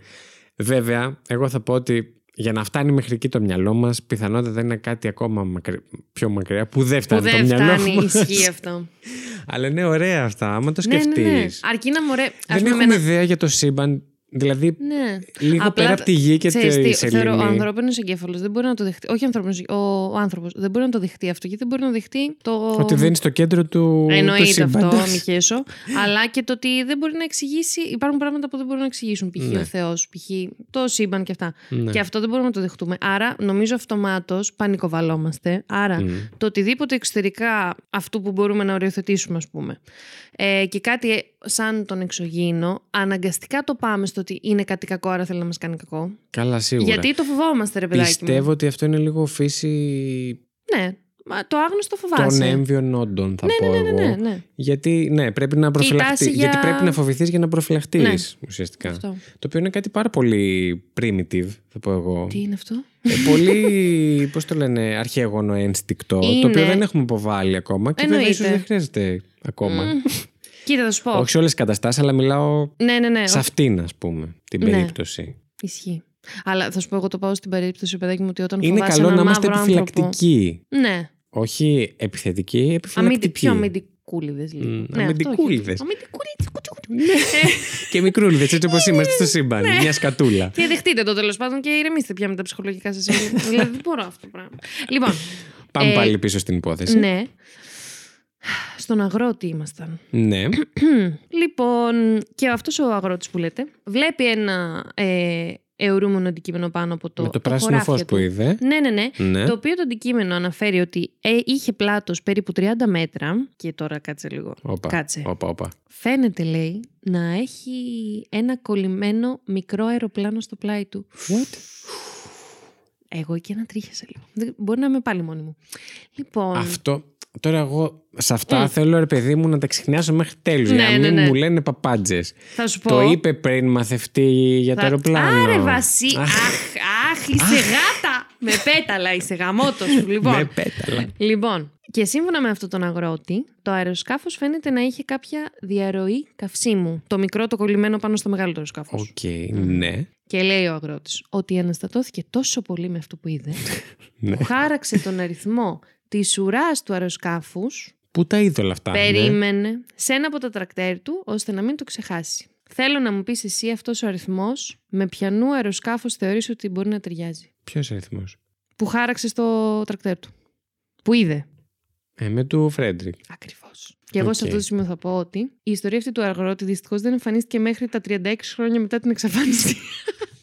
Βέβαια, εγώ θα πω ότι για να φτάνει μέχρι εκεί το μυαλό μας, πιθανότατα είναι κάτι ακόμα μακρι- πιο μακριά που δεν Που φτάνει το δεν μυαλό φτάνει, μας. ισχύει αυτό. Αλλά είναι ωραία αυτά, άμα το ναι, σκεφτεί. ναι, ναι. Αρκεί να μωρέ. ας Δεν πούμε, έχουμε ένα- ιδέα για το σύμπαν. Δηλαδή, Ναι. λίγο Απλά, πέρα από τη γη και ξέρεις τη τι, σελήνη. Θεωρώ ο ανθρώπινος εγκέφαλος δεν μπορεί να το δεχτεί. Όχι ανθρώπινος, ο, ο άνθρωπος δεν μπορεί να το δεχτεί αυτό γιατί δεν μπορεί να δεχτεί το. Ότι δεν είναι στο κέντρο του, του Εννοείται αυτό, σύμπαντος. μη χέσω. αλλά και το ότι δεν μπορεί να εξηγήσει. Υπάρχουν πράγματα που δεν μπορούν να εξηγήσουν. Π.χ. Ναι. ο Θεός, π.χ. το σύμπαν και αυτά. Ναι. Και αυτό δεν μπορούμε να το δεχτούμε. Άρα, νομίζω αυτομάτως πανικοβαλόμαστε. Άρα, Μμ. το οτιδήποτε εξωτερικά αυτού που μπορούμε να οριοθετήσουμε, ας πούμε. Ε, και κάτι ε, σαν τον εξωγήινο, αναγκαστικά το πάμε στο ότι είναι κάτι κακό, άρα θέλει να μας κάνει κακό. Καλά, σίγουρα. Γιατί το φοβόμαστε, ρε παιδάκι μου. Πιστεύω ότι αυτό είναι λίγο φύση Ναι. Μα το άγνωστο φοβάσαι. Των έμβιων όντων, θα ναι, πω ναι, ναι, εγώ. ναι, ναι. Γιατί, ναι, πρέπει να προφυλαχτεί. τάση για- Γιατί πρέπει να φοβηθείς για να προφυλαχτείς Ναι. ουσιαστικά. Αυτό. Το οποίο είναι κάτι πάρα πολύ primitive, θα πω εγώ. Τι είναι αυτό; Ε, πολύ, πώς το λένε, αρχαίγωνο ένστικτο, Είναι. το οποίο δεν έχουμε αποβάλει ακόμα και βέβαια Εννοείται. ίσως δεν χρειάζεται ακόμα. Κοίτα, θα σου πω. Όχι σε όλες τις καταστάσεις, αλλά μιλάω Ναι, ναι, ναι. σε αυτήν, ας πούμε, την Ναι. περίπτωση. Ισχύει. Αλλά θα σου πω, εγώ το πάω στην περίπτωση, παιδάκι μου, ότι όταν Είναι φοβάσαι καλό έναν να είμαστε μαύρο άνθρωπο- επιφυλακτικοί. Ναι. Όχι επιθετικοί, Αμυντι, επιφυλακτικοί. πιο αμυντικούλιδε λίγο. Μμ, Ναι, αμυντικούλιδες. αυτό, όχι. Αμυντικούλιδες, κουτσου, κουτσου. και μικρούλιδες, έτσι όπως είμαστε στο σύμπαν. Ναι. Μια σκατούλα. Και δεχτείτε το τέλος πάντων και ηρεμήστε πια με τα ψυχολογικά σας. δηλαδή δεν μπορώ αυτό το πράγμα. Λοιπόν, Πάμε Ε, πάλι πίσω στην υπόθεση. ναι. Στον αγρότη ήμασταν. Ναι. Λοιπόν, και αυτός ο αγρότης που λέτε βλέπει ένα ε, αιωρούμενο αντικείμενο πάνω από το. Με το τα πράσινο χωράφια φως του. που είδε. Ναι, ναι, ναι. Ναι. Το οποίο το αντικείμενο αναφέρει ότι ε, είχε πλάτος περίπου 30 μέτρα. Και τώρα κάτσε λίγο. Όπα, Κάτσε. όπα, όπα. Φαίνεται, λέει, να έχει ένα κολλημένο μικρό αεροπλάνο στο πλάι του. What? Εγώ εκεί να τρίχιασα λίγο. Δεν- Μπορεί να είμαι πάλι μόνη μου. Λοιπόν. Αυτό. Τώρα εγώ σε αυτά Μμ. θέλω ρε παιδί μου να τα ξεχνιάσω μέχρι τέλους Ναι, για να ναι, μην ναι. μου λένε παπάντζες. Θα σου πω. Το είπε πριν μαθευτή για το Θα- αεροπλάνο. Άρε Βασί, Αχ, αχ, αχ, είσαι γάτα. Με πέταλα, είσαι γαμότος σου. Λοιπόν, Με πέταλα. λοιπόν, και σύμφωνα με αυτόν τον αγρότη, το αεροσκάφος φαίνεται να είχε κάποια διαρροή καυσίμου. Το μικρό το κολλημένο πάνω στο μεγάλο το αεροσκάφος. ΟΚ, ναι. Και λέει ο αγρότης ότι αναστατώθηκε τόσο πολύ με αυτό που είδε, ναι. που χάραξε τον αριθμό της ουράς του αεροσκάφους, Πού τα είδε όλα αυτά. ναι; περίμενε σε ένα από τα τρακτέρ του, ώστε να μην το ξεχάσει. Θέλω να μου πεις εσύ αυτός ο αριθμός με ποιανού αεροσκάφος θεωρείς ότι μπορεί να ταιριάζει. Ποιος αριθμός; Που χάραξε στο τρακτέρ του. Που είδε. Ε, με του Φρέντερικ. Ακριβώς. Και εγώ σε ΟΚ. αυτό το σημείο θα πω ότι η ιστορία αυτή του αγρότη δυστυχώς δεν εμφανίστηκε μέχρι τα 36 χρόνια μετά την εξαφάνιση.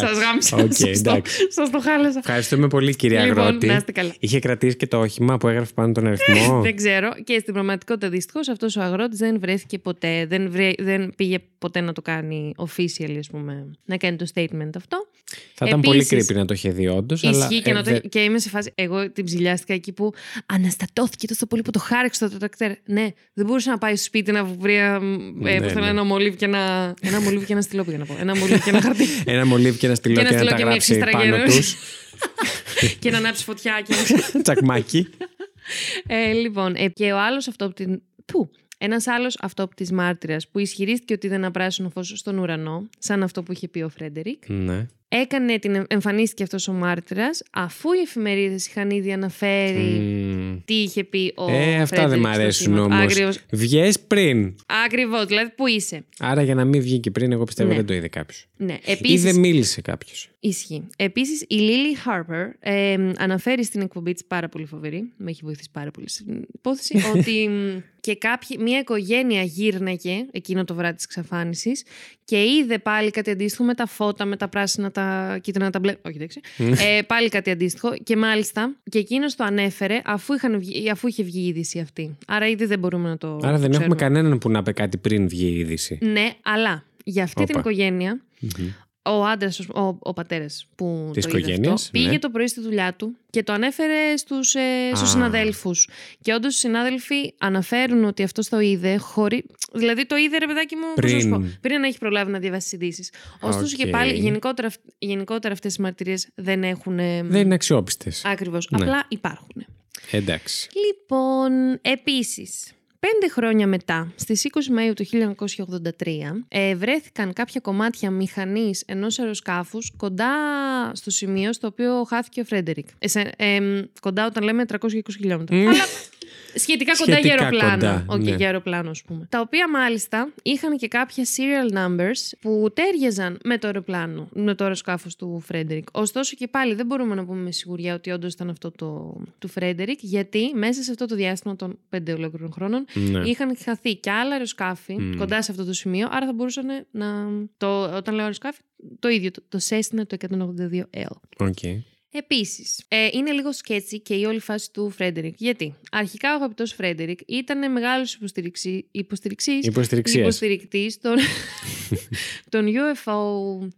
Σας γάμισα. ΟΚ, Σας το- εντάξει. Σας το χάλασα. Ευχαριστούμε πολύ, κυρία Λοιπόν, Αγρότη. να είστε καλά. Είχε κρατήσει και το όχημα που έγραφε πάνω τον αριθμό. Δεν ξέρω. Και στην πραγματικότητα δυστυχώς αυτός ο αγρότης δεν βρέθηκε ποτέ. Δεν, βρέ- δεν πήγε ποτέ να το κάνει officially, ας πούμε, να κάνει το statement αυτό. Θα ήταν πολύ Επίσης, creepy να το είχε δει, όντως. Αλλά Ισχύει και, ε, να το... δε- και είμαι σε φάση. Εγώ την ψηλιάστηκα εκεί που αναστατώθηκε τόσο πολύ που το χάρηξε το τρακτέρ. Ναι, δεν μπορούσε να πάει στο σπίτι να βρει ε, Ναι, πώς το λένε, ναι. ένα μολύβι και ένα. Ένα μολύβι και ένα στυλό πήγα να πω. Ένα μολύβι και ένα χαρτί. Ένα μολύβι και ένα στυλό Και και, ένα να στυλό τα και μια γράψει ξύστρα πάνω γύρω. τους. και να ανάψει φωτιά. Και... Τσακμάκι. ε, λοιπόν, ε, και ο άλλος αυτόπτη. Πού; Ένας άλλος αυτόπτης μάρτυρας που ισχυρίστηκε ότι είδε ένα πράσινο φως στον ουρανό, σαν αυτό που είχε πει ο Φρέντερικ, ναι. Έκανε την. εμφανίστηκε αυτός ο μάρτυρας, αφού οι εφημερίδες είχαν ήδη αναφέρει Μμμ. τι είχε πει ο Ε, αυτά δεν μ' αρέσουν όμως. Ακριβώς. Βγες πριν. Ακριβώς, δηλαδή πού είσαι. Άρα για να μην βγει και πριν, εγώ πιστεύω Ναι. δεν το είδε κάποιος. Ναι, Ή επίσης, δεν μίλησε κάποιος. ισχύει. Επίσης, η Lily Harper ε, αναφέρει στην εκπομπή της πάρα πολύ φοβερή, με έχει βοηθήσει πάρα πολύ στην υπόθεση, ότι μ, και κάποιοι, μια οικογένεια γύρναγε εκείνο το βράδυ της εξαφάνισης και είδε πάλι κάτι αντίστοιχο με τα φώτα, με τα πράσινα, τα κίτρινα, τα μπλε. Όχι, εντάξει. ε, πάλι κάτι αντίστοιχο. Και μάλιστα, και εκείνος το ανέφερε αφού, είχαν βγει, αφού είχε βγει η είδηση αυτή. Άρα ήδη δεν μπορούμε να το. Άρα δεν ξέρουμε. έχουμε κανέναν που να είπε κάτι πριν βγει η είδηση. Ναι, αλλά για αυτή την Όπα. οικογένεια, Μμμ. Ο άντρας, ο, ο πατέρας που Της το είδε οικογένειας, αυτό, πήγε ναι. το πρωί στη δουλειά του και το ανέφερε στους, ε, στους Α. συναδέλφους. Και όντως οι συνάδελφοι αναφέρουν ότι αυτός το είδε χωρί... Δηλαδή το είδε ρε παιδάκι μου πώς να σου Πριν. πω, πριν να έχει προλάβει να διαβάσει τις ειδήσεις. Ωστόσο και ΟΚ. πάλι γενικότερα, αυ- γενικότερα αυτές οι μαρτυρίες δεν έχουν... ε, Δεν είναι αξιόπιστες. Ακριβώς. Ναι. Απλά υπάρχουν. Εντάξει. Λοιπόν, επίσης, πέντε χρόνια μετά, στις 20 Μαΐου του 1983, ε, βρέθηκαν κάποια κομμάτια μηχανής ενός αεροσκάφους κοντά στο σημείο στο οποίο χάθηκε ο Φρέντερικ. Ε, σε- ε, κοντά όταν λέμε 320 χιλιόμετρα. Μμ. Αλλά σχετικά κοντά για Σχετικά αεροπλάνο. κοντά, Όχι, ναι. για αεροπλάνο, ας πούμε. Τα οποία μάλιστα είχαν και κάποια serial numbers που ταίριαζαν με το αεροπλάνο, με το αεροσκάφος του Φρέντερικ. Ωστόσο και πάλι δεν μπορούμε να πούμε με σιγουριά ότι όντως ήταν αυτό το, του Φρέντερικ, γιατί μέσα σε αυτό το διάστημα των πέντε ολόκληρων χρόνων Ναι. είχαν χαθεί και άλλα αεροσκάφη Μμ. κοντά σε αυτό το σημείο, άρα θα μπορούσαν να. Το, όταν λέω αεροσκάφη, το ίδιο, το, το Cessna το 182L. ΟΚ. Επίσης, ε, είναι λίγο sketchy και η όλη φάση του Φρέντερικ. Γιατί; Αρχικά ο αγαπητός Φρέντερικ ήταν μεγάλος Υποστηριξίας. υποστηρικτής των, των UFO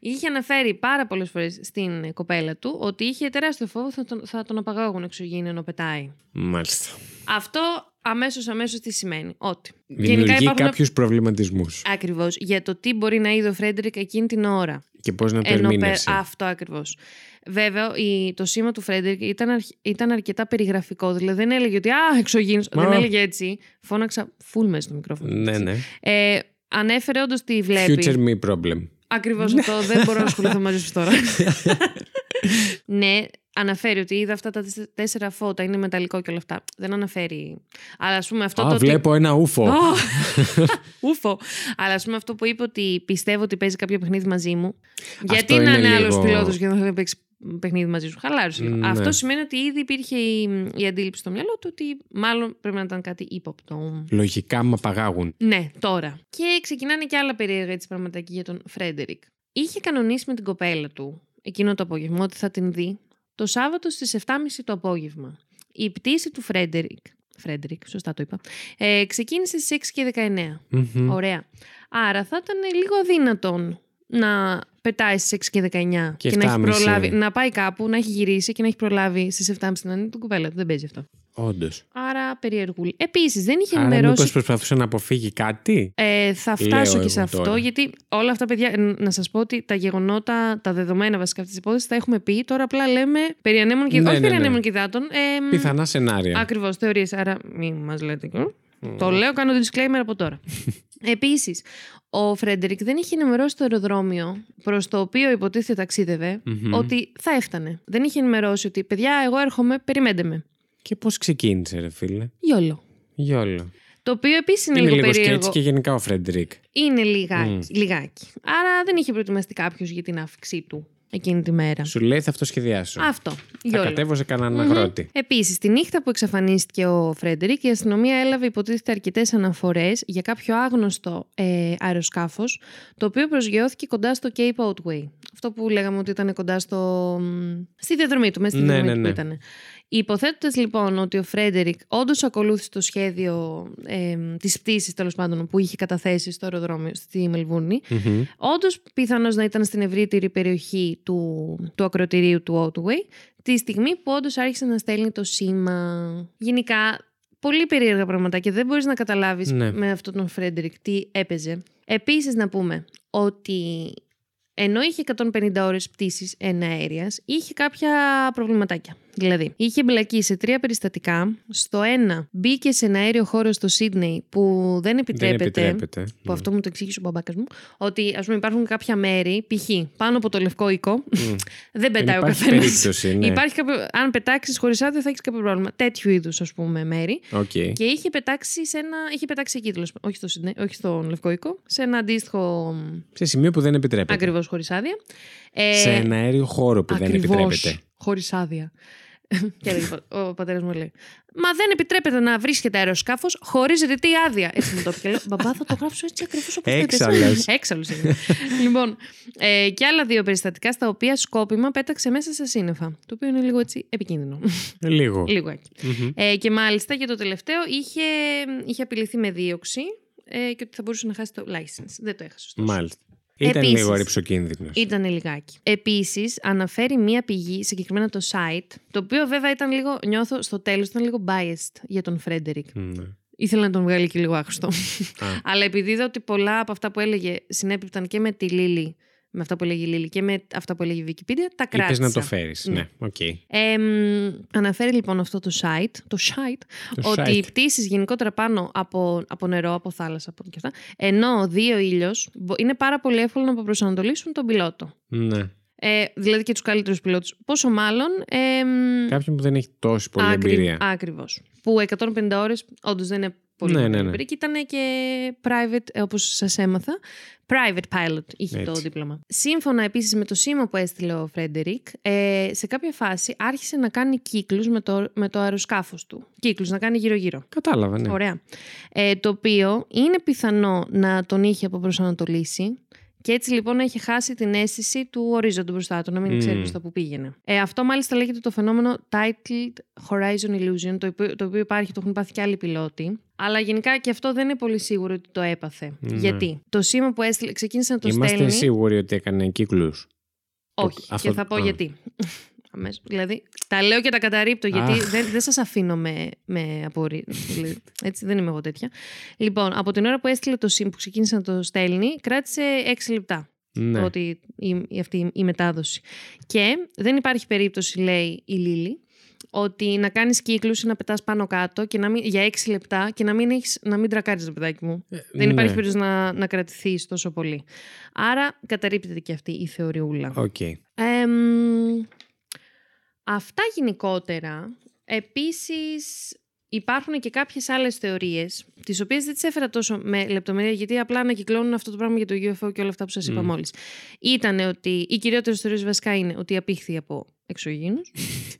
Είχε αναφέρει πάρα πολλές φορές στην κοπέλα του ότι είχε τεράστιο φόβο θα τον, θα τον απαγάγουν εξωγήινοι ενώ πετάει. Μάλιστα. Αυτό αμέσως αμέσως τι σημαίνει; Ότι. Δημιουργεί υπάρχουν... κάποιους προβληματισμούς. Ακριβώς. Για το τι μπορεί να είδε ο Φρέντερικ εκείνη την ώρα. Και πώς να το ερμήνευσε. Αυτό ακριβώς. Βέβαια, το σήμα του Φρέντερικ ήταν, ήταν αρκετά περιγραφικό. Δηλαδή δεν έλεγε ότι Α, εξωγήινος. Δεν έλεγε έτσι. Φώναξα full μέσα στο μικρόφωνο. Ναι, ναι. Ε, ανέφερε όντως τι βλέπει. Future me problem. Ακριβώς αυτό. δεν μπορώ να ασχοληθώ μαζί σου τώρα. ναι, αναφέρει ότι είδα αυτά τα τέσσερα φώτα, είναι μεταλλικό και όλα αυτά. Δεν αναφέρει. Αλλά ας πούμε αυτό Α, το. Βλέπω ένα ούφο. ούφο. Αλλά ας πούμε αυτό που είπε ότι πιστεύω ότι παίζει κάποιο παιχνίδι μαζί μου. Γιατί να είναι άλλος πιλότος και να θέλει να παίξει παιχνίδι μαζί σου. Χαλάρωσε ναι. Αυτό σημαίνει ότι ήδη υπήρχε η, η αντίληψη στο μυαλό του ότι μάλλον πρέπει να ήταν κάτι ύποπτο. Λογικά με απαγάγουν. Ναι, τώρα. Και ξεκινάνε και άλλα περίεργα έτσι πραγματάκια για τον Φρέντερικ. Είχε κανονίσει με την κοπέλα του εκείνο το απόγευμα ότι θα την δει το Σάββατο στις 7.30 το απόγευμα. Η πτήση του Φρέντερικ, Φρέντερικ, σωστά το είπα, ε, ξεκίνησε στις 6 και 19. Ωραία. Άρα θα ήταν λίγο αδύνατον να πετάει στις 6 και 19 και, να έχει προλάβει να πάει κάπου, να έχει γυρίσει και να έχει προλάβει στις 7.30 να είναι την κοπέλα του. Δεν παίζει αυτό. Όντως. Άρα περιεργούλη. Επίσης, δεν είχε Άρα ενημερώσει. Μήπως προσπαθούσε να αποφύγει κάτι; Ε, θα φτάσω και σε αυτό, γιατί όλα αυτά, παιδιά, να σας πω ότι τα γεγονότα, τα δεδομένα βασικά αυτής της υπόθεσης τα έχουμε πει. Τώρα απλά λέμε περί ανέμων και. Ναι, όχι ναι, περί ναι. ανέμων και υδάτων. Ε, Πιθανά σενάρια. Ακριβώς, θεωρίες. Άρα μην μας λέτε. Mm. Το λέω, κάνω disclaimer από τώρα. Επίσης, ο Φρέντερικ δεν είχε ενημερώσει το αεροδρόμιο προς το οποίο υποτίθεται ότι θα έφτανε. Δεν είχε ενημερώσει ότι παιδιά, εγώ έρχομαι, περιμένετε με. Και πώς ξεκίνησε, ρε φίλε; Γιόλο. Γιόλο. Το οποίο επίσης είναι, είναι λίγο, λίγο περίεργο. έτσι και γενικά ο Φρέντερικ. Είναι λιγάκι, mm. λιγάκι. Άρα δεν είχε προετοιμαστεί κάποιος για την αύξησή του εκείνη τη μέρα. Σου λέει θα αυτό σχεδιάσω. Αυτό. Θα κατέβω σε κανέναν mm-hmm. αγρότη. Επίσης, τη νύχτα που εξαφανίστηκε ο Φρέντερικ, η αστυνομία έλαβε υποτίθεται αρκετές αναφορές για κάποιο άγνωστο ε, αεροσκάφος, το οποίο προσγειώθηκε κοντά στο Cape Otway. Αυτό που λέγαμε ότι ήταν κοντά στο... στη διαδρομή του, μέσα στη ναι, διαδρομή ναι, ναι. που ήταν. Υποθέτοντας λοιπόν ότι ο Φρέντερικ όντως ακολούθησε το σχέδιο ε, της πτήσης τέλος πάντων που είχε καταθέσει στο αεροδρόμιο στη Μελβούρνη, mm-hmm. όντως πιθανώς να ήταν στην ευρύτερη περιοχή του, του ακροτηρίου του Otway, τη στιγμή που όντως άρχισε να στέλνει το σήμα. Γενικά, πολύ περίεργα πράγματα και δεν μπορείς να καταλάβεις ναι. με αυτόν τον Φρέντερικ τι έπαιζε. Επίσης, να πούμε ότι ενώ είχε 150 ώρες πτήσης εναέριας, είχε κάποια προβληματάκια. Δηλαδή, είχε εμπλακεί σε τρία περιστατικά. Στο ένα, μπήκε σε ένα αέριο χώρο στο Σίδνεϊ που δεν επιτρέπεται. Δεν επιτρέπεται. Που ναι. αυτό μου το εξήγησε ο μπαμπάκας μου. Ότι ας πούμε υπάρχουν κάποια μέρη, π.χ. πάνω από το λευκό οίκο, mm. δεν πετάει ο καθένας. Ναι. Υπάρχει κάποιο, αν πετάξεις χωρίς άδεια θα έχεις κάποιο πρόβλημα. Τέτοιου είδους ας πούμε μέρη. Okay. Και είχε πετάξει, σε ένα, είχε πετάξει εκεί, όχι, στο Σίδνεϊ, όχι στον λευκό οίκο, σε ένα αντίστοιχο. Σε σημείο που δεν επιτρέπεται. Ακριβώς χωρίς άδεια. σε ένα αέριο χώρο που δεν επιτρέπεται. Χωρίς άδεια. και έλεγε ο πατέρας μου λέει: Μα δεν επιτρέπεται να βρίσκεται αεροσκάφος χωρίς ρητή άδεια. Έτσι μου το είπε. Λέω: Μπαμπά, θα το γράψω έτσι ακριβώς όπως Έξαλλο. Έξαλλο. λοιπόν, ε, και άλλα δύο περιστατικά στα οποία σκόπιμα πέταξε μέσα σε σύννεφα. Το οποίο είναι λίγο έτσι επικίνδυνο. Λίγο. λίγο Ε, και μάλιστα για το τελευταίο είχε, είχε απειληθεί με δίωξη ε, και ότι θα μπορούσε να χάσει το license. Δεν το έχασε. Ωστόσο. Μάλιστα. Ήταν Επίσης, λίγο ρηψοκίνδυνο. Ήταν λιγάκι. Επίσης, αναφέρει μία πηγή, συγκεκριμένα το site, το οποίο βέβαια ήταν λίγο, νιώθω στο τέλος, ήταν λίγο biased για τον Φρέντερικ. Ναι. Ήθελα να τον βγάλει και λίγο άχωστο. Αλλά επειδή είδα ότι πολλά από αυτά που έλεγε συνέπιπταν και με τη Λίλη με αυτά που έλεγε η Λίλη και με αυτά που έλεγε η Wikipedia, τα κράτησα. Είπες να το φέρεις, ναι, ok. Okay. Ε, αναφέρει λοιπόν αυτό το site, το site, το ότι site. οι πτήσεις γενικότερα πάνω από, από νερό, από θάλασσα, από και αυτά, ενώ δύει ο ήλιος, είναι πάρα πολύ εύκολο να αποπροσανατολίσουν τον πιλότο. Ναι. Ε, δηλαδή και τους καλύτερους πιλότους. Πόσο μάλλον. Ε, Κάποιον που δεν έχει τόση πολλή άκρη, εμπειρία. Ακριβώς. Που 150 ώρες όντως δεν είναι πολύ ναι, ναι, ναι. Και ήταν και private, όπως σας έμαθα. Private pilot είχε το δίπλωμα. Σύμφωνα επίσης με το σήμα που έστειλε ο Φρέντερικ, ε, σε κάποια φάση άρχισε να κάνει κύκλους με το, με το αεροσκάφος του. Κύκλους, να κάνει γύρω-γύρω. Κατάλαβα, ναι. Ωραία. Ε, το οποίο είναι πιθανό να τον είχε αποπροσανατολίσει Και έτσι λοιπόν έχει χάσει την αίσθηση του ορίζοντο μπροστά του, να μην ξέρεις Μμμ. προς τα που πήγαινε. Ε, αυτό μάλιστα λέγεται το φαινόμενο Titled Horizon Illusion, το οποίο, το οποίο υπάρχει, το έχουν πάθει και άλλοι πιλότοι. Αλλά γενικά και αυτό δεν είναι πολύ σίγουρο ότι το έπαθε. Ναι. Γιατί; Το σήμα που έστειλε, ξεκίνησε να το Είμαστε στέλνει. σίγουροι ότι έκανε κύκλους. Όχι, αυτό- και θα πω α. γιατί. Αμέσως. Δηλαδή, τα λέω και τα καταρρύπτω γιατί Αχ. δεν, δεν σας αφήνω με, με απορία. Δηλαδή, Έτσι, δεν είμαι εγώ τέτοια. Λοιπόν, από την ώρα που έστειλε το sim που ξεκίνησε να το στέλνει, κράτησε 6 λεπτά Ναι. ότι η, η- αυτή η μετάδοση. Και δεν υπάρχει περίπτωση, λέει η Λίλη, ότι να κάνεις κύκλους ή να πετάς πάνω κάτω και να μην, για 6 λεπτά και να μην, έχεις, να μην τρακάρεις, ρε παιδάκι μου. Δεν υπάρχει ναι. περίπτωση να, να κρατηθείς τόσο πολύ. Άρα καταρρύπτεται και αυτή η θεωριούλα. Οκ. Εμ, αυτά γενικότερα. Επίσης υπάρχουν και κάποιες άλλες θεωρίες, τις οποίες δεν τις έφερα τόσο με λεπτομέρεια, γιατί απλά ανακυκλώνουν αυτό το πράγμα για το UFO και όλα αυτά που σας είπα Μμ. μόλις. Ήταν ότι οι κυριότερες θεωρίες βασικά είναι ότι απήχθη από εξωγήινους.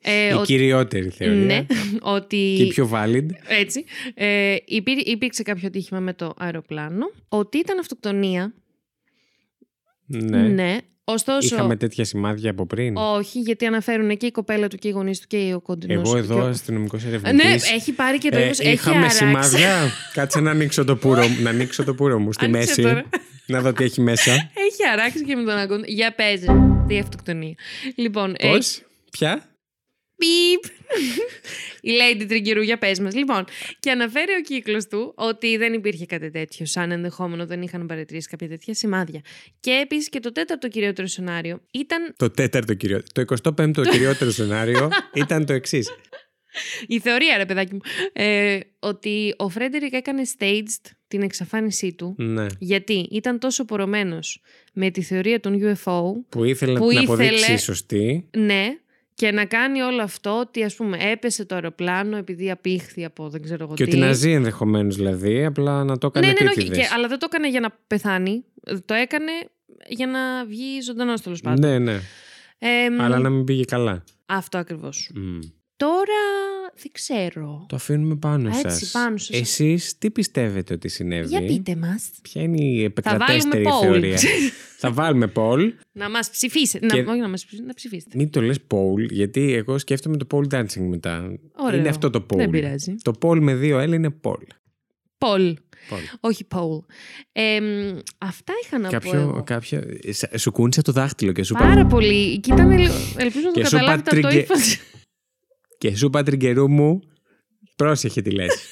ε, Η ότι- κυριότερη θεωρία. Ναι, ότι... Και η πιο valid. Έτσι. Ε, υπήρ- υπήρξε κάποιο ατύχημα με το αεροπλάνο. Ότι ήταν αυτοκτονία. Ναι. ναι. Ωστόσο, Είχαμε τέτοια σημάδια από πριν. όχι, γιατί αναφέρουν και η κοπέλα του και οι γονείς του και ο κοντινός. Εγώ εδώ, αστυνομικός ερευνητή. Ναι, έχει πάρει και το ύφος, έχει είχαμε αράξει. σημάδια. Κάτσε να ανοίξω το πουρο, μου- να ανοίξω το πουρο μου στη Άνοιξε μέση. τώρα. να δω τι έχει μέσα. Έχει αράξει και με τον αγκόν. Για παίζει. Τι αυτοκτονία. Λοιπόν, Πώς, έχει- ποια; Πιπ! Η Lady Τριγκερού, για πες μας. Λοιπόν, και αναφέρει ο κύκλος του ότι δεν υπήρχε κάτι τέτοιο, σαν ενδεχόμενο δεν είχαν παρατηρήσει κάποια τέτοια σημάδια. Και επίσης και το τέταρτο κυριότερο σενάριο ήταν Το τέταρτο κυριότερο. Το 25ο κυριότερο σενάριο ήταν το εξής. η θεωρία, ρε παιδάκι μου, ε, ότι ο Φρέντερικ έκανε staged την εξαφάνισή του. Ναι. Γιατί ήταν τόσο πορωμένος με τη θεωρία των UFO, Που ήθελε να Που την ήθελε- αποδείξει σωστή. ναι, και να κάνει όλο αυτό ότι ας πούμε έπεσε το αεροπλάνο επειδή απήχθη από δεν ξέρω εγώ Και τι. ότι να ζει ενδεχομένως δηλαδή, απλά να το έκανε ναι, ναι, ναι, όχι, επίτηδες. και, αλλά δεν το έκανε για να πεθάνει. Το έκανε για να βγει ζωντανός τέλος πάντων. Ναι, ναι. Ε, μ, Αλλά να μην πήγε καλά. Αυτό ακριβώς. Μμ. Τώρα δεν ξέρω. Το αφήνουμε πάνω Έτσι, σας. πάνω σας. Εσείς τι πιστεύετε ότι συνέβη; Για πείτε μας. Ποια είναι η βάλουμε επικρατέστερη poll. θεωρία; Θα βάλουμε poll. να μας ψηφίσετε. Και- Να, όχι να μας ψηφίσετε, να ψηφίσετε. Μην το λες poll, γιατί εγώ σκέφτομαι το pole dancing μετά. Ωραίο. Είναι αυτό το poll. Δεν πειράζει. Το poll με δύο L είναι poll. Πολ. Poll. Όχι Πολ. Ε, μ, αυτά είχα να πω. Κάποιο, εγώ. κάποιο, σα- σου κούνησε το δάχτυλο και σου είπα, Πάρα πολύ. Και ήταν, λίγο- ελπίζω να το Και σου είπα καταλάβετε από το τριγκε- ύφος. Και σου είπα τριγκερού μου, πρόσεχε τι λες.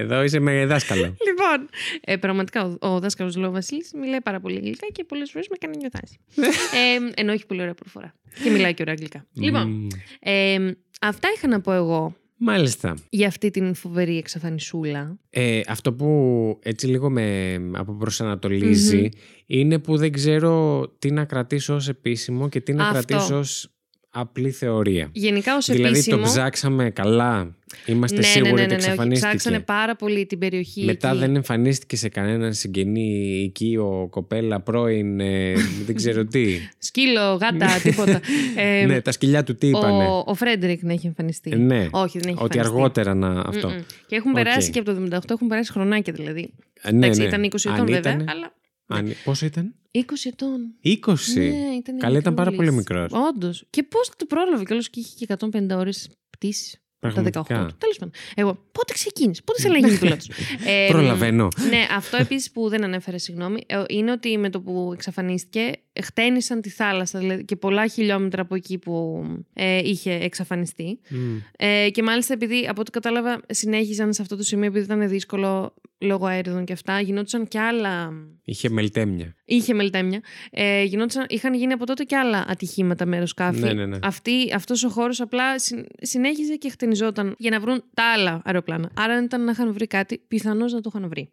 Εδώ είσαι με δάσκαλο. Λοιπόν, ε, πραγματικά ο, ο δάσκαλος Λόγο Βασίλης μιλάει πάρα πολύ αγγλικά και πολλές φορές με κάνει νιωθάσει. ε, ενώ έχει πολύ ωραία προφορά. Και μιλάει και ωραία αγγλικά. λοιπόν, Μμμ. ε, αυτά είχα να πω εγώ Μάλιστα. για αυτή την φοβερή εξαφανισούλα. Ε, αυτό που έτσι λίγο με αποπροσανατολίζει είναι που δεν ξέρω τι να κρατήσω ως επίσημο και τι να Αυτό. κρατήσω ως απλή θεωρία. Γενικά ως δηλαδή επίσημο. το ψάξαμε καλά. Είμαστε ναι, σίγουροι ναι, ναι, ότι ναι, ναι, όχι, εξαφανίστηκε. ψάξανε πάρα πολύ την περιοχή. Μετά εκεί. δεν εμφανίστηκε σε κανέναν συγγενή οικείο, κοπέλα, πρώην, ε, δεν ξέρω τι. Σκύλο, γάτα, τίποτα. Ε, ναι, τα σκυλιά του τι είπανε; ο, ο Φρέντερικ να έχει εμφανιστεί. Ε, ναι, Όχι, δεν έχει ότι εμφανιστεί. αργότερα να αυτό. Mm-mm. Και έχουν Οκ. περάσει και από το 78 έχουν περάσει χρονάκια δηλαδή. Ε, ναι, Εντάξει, ναι. ήταν 20 ετών Αν βέβαια, ήτανε- αλλά. Αν- Πόσο ήταν; 20 ετών. 20. Ναι, ήταν Καλά, ήταν πάρα πολύ μικρός. Όντως. Και πώς το πρόλαβε κιόλας και είχε και 150 ώρες πτήσης. Τα 18 Πραγματικά. του. Τέλος πάντων. Εγώ, πότε ξεκίνησες, πότε σε λέγει πιλότο. ε, Προλαβαίνω. ναι, αυτό επίσης που δεν ανέφερες, συγγνώμη, ε, είναι ότι με το που εξαφανίστηκε, χτένισαν τη θάλασσα δηλαδή, και πολλά χιλιόμετρα από εκεί που ε, είχε εξαφανιστεί. Μμ. Ε, και μάλιστα επειδή από ό,τι κατάλαβα συνέχιζαν σε αυτό το σημείο επειδή ήταν δύσκολο λόγω αέριδων και αυτά, γινόντουσαν και άλλα. Είχε μελτέμια. Είχε μελτέμια. Ε, γινόντουσαν, είχαν γίνει από τότε και άλλα ατυχήματα με αεροσκάφη. Ναι, ναι, ναι. Αυτή, αυτός ο χώρος απλά συν- συνέχιζε και χτενιζόταν για να βρουν τα άλλα αεροπλάνα. Άρα αν ήταν να είχαν βρει κάτι, πιθανώς να το είχαν βρει.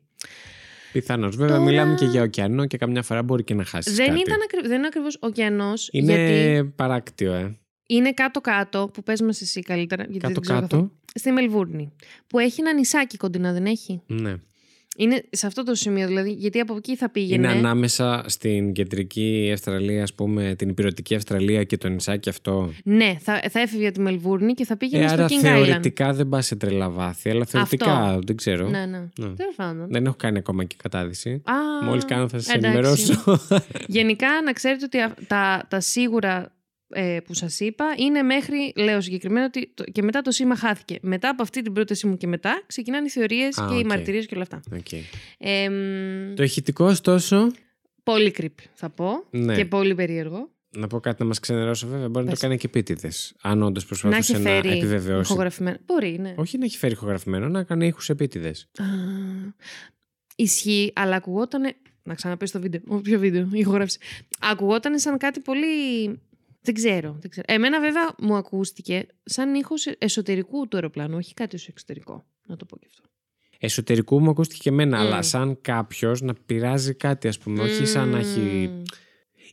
Πιθανώς. Βέβαια, Τώρα- μιλάμε και για ωκεανό και καμιά φορά μπορεί και να χάσεις. Δεν, κάτι. ήταν ακρι... δεν είναι ακριβώς ωκεανός, Είναι γιατί παράκτιο, ε. είναι κάτω-κάτω, που πες μας εσύ καλύτερα. γιατί δεν ξέρω Κάτω-κάτω. καθόλου. Στη Μελβούρνη. Που έχει ένα νησάκι κοντινά, δεν έχει; Ναι. Είναι σε αυτό το σημείο, δηλαδή, γιατί από εκεί θα πήγαινε. Είναι ανάμεσα στην κεντρική Αυστραλία, ας πούμε, την ηπειρωτική Αυστραλία και το νησάκι αυτό. Ναι, θα, θα έφευγε από τη Μελβούρνη και θα πήγαινε Ε, στο άρα King Island. θεωρητικά δεν πας σε τρελά βάθη, αλλά θεωρητικά δεν ξέρω. Ναι, ναι. Ναι. Τέλος πάντων. Δεν έχω κάνει ακόμα και κατάδυση. Α, Μόλις κάνω θα σας εντάξει. ενημερώσω. Γενικά, να ξέρετε ότι α- τα, τα σίγουρα ε, που σας είπα είναι μέχρι, λέω συγκεκριμένα, ότι το- και μετά το σήμα χάθηκε. Μετά από αυτή την πρότασή μου και μετά ξεκινάνε οι θεωρίες Α, και οι οκ. μαρτυρίες και όλα αυτά. Οκ. Ε, μ, Το ηχητικό, ωστόσο, Πολύ creepy θα πω Ναι. και πολύ περίεργο. να πω κάτι να μας ξενερώσω, βέβαια, μπορεί να Πες. το κάνει και επίτηδες. Αν όντως Να προσπαθούσε έχει να, φέρει επιβεβαιώσει. ηχογραφημένο. Μπορεί, ναι. Όχι να έχει φέρει ηχογραφημένο, να κάνει ήχους επίτηδες. Α, ισχύει, αλλά ακουγόταν. Να ξαναπείς το βίντεο. Ω, Ποιο βίντεο, η ηχογράφηση. Ακουγόταν σαν κάτι πολύ. Δεν ξέρω, δεν ξέρω. Εμένα βέβαια μου ακούστηκε σαν ήχος εσωτερικού του αεροπλάνου, όχι κάτι στο εξωτερικό. Να το πω και αυτό. Εσωτερικού μου ακούστηκε και εμένα, Μμ. αλλά σαν κάποιος να πειράζει κάτι, ας πούμε. Όχι σαν να έχει. Μμμ.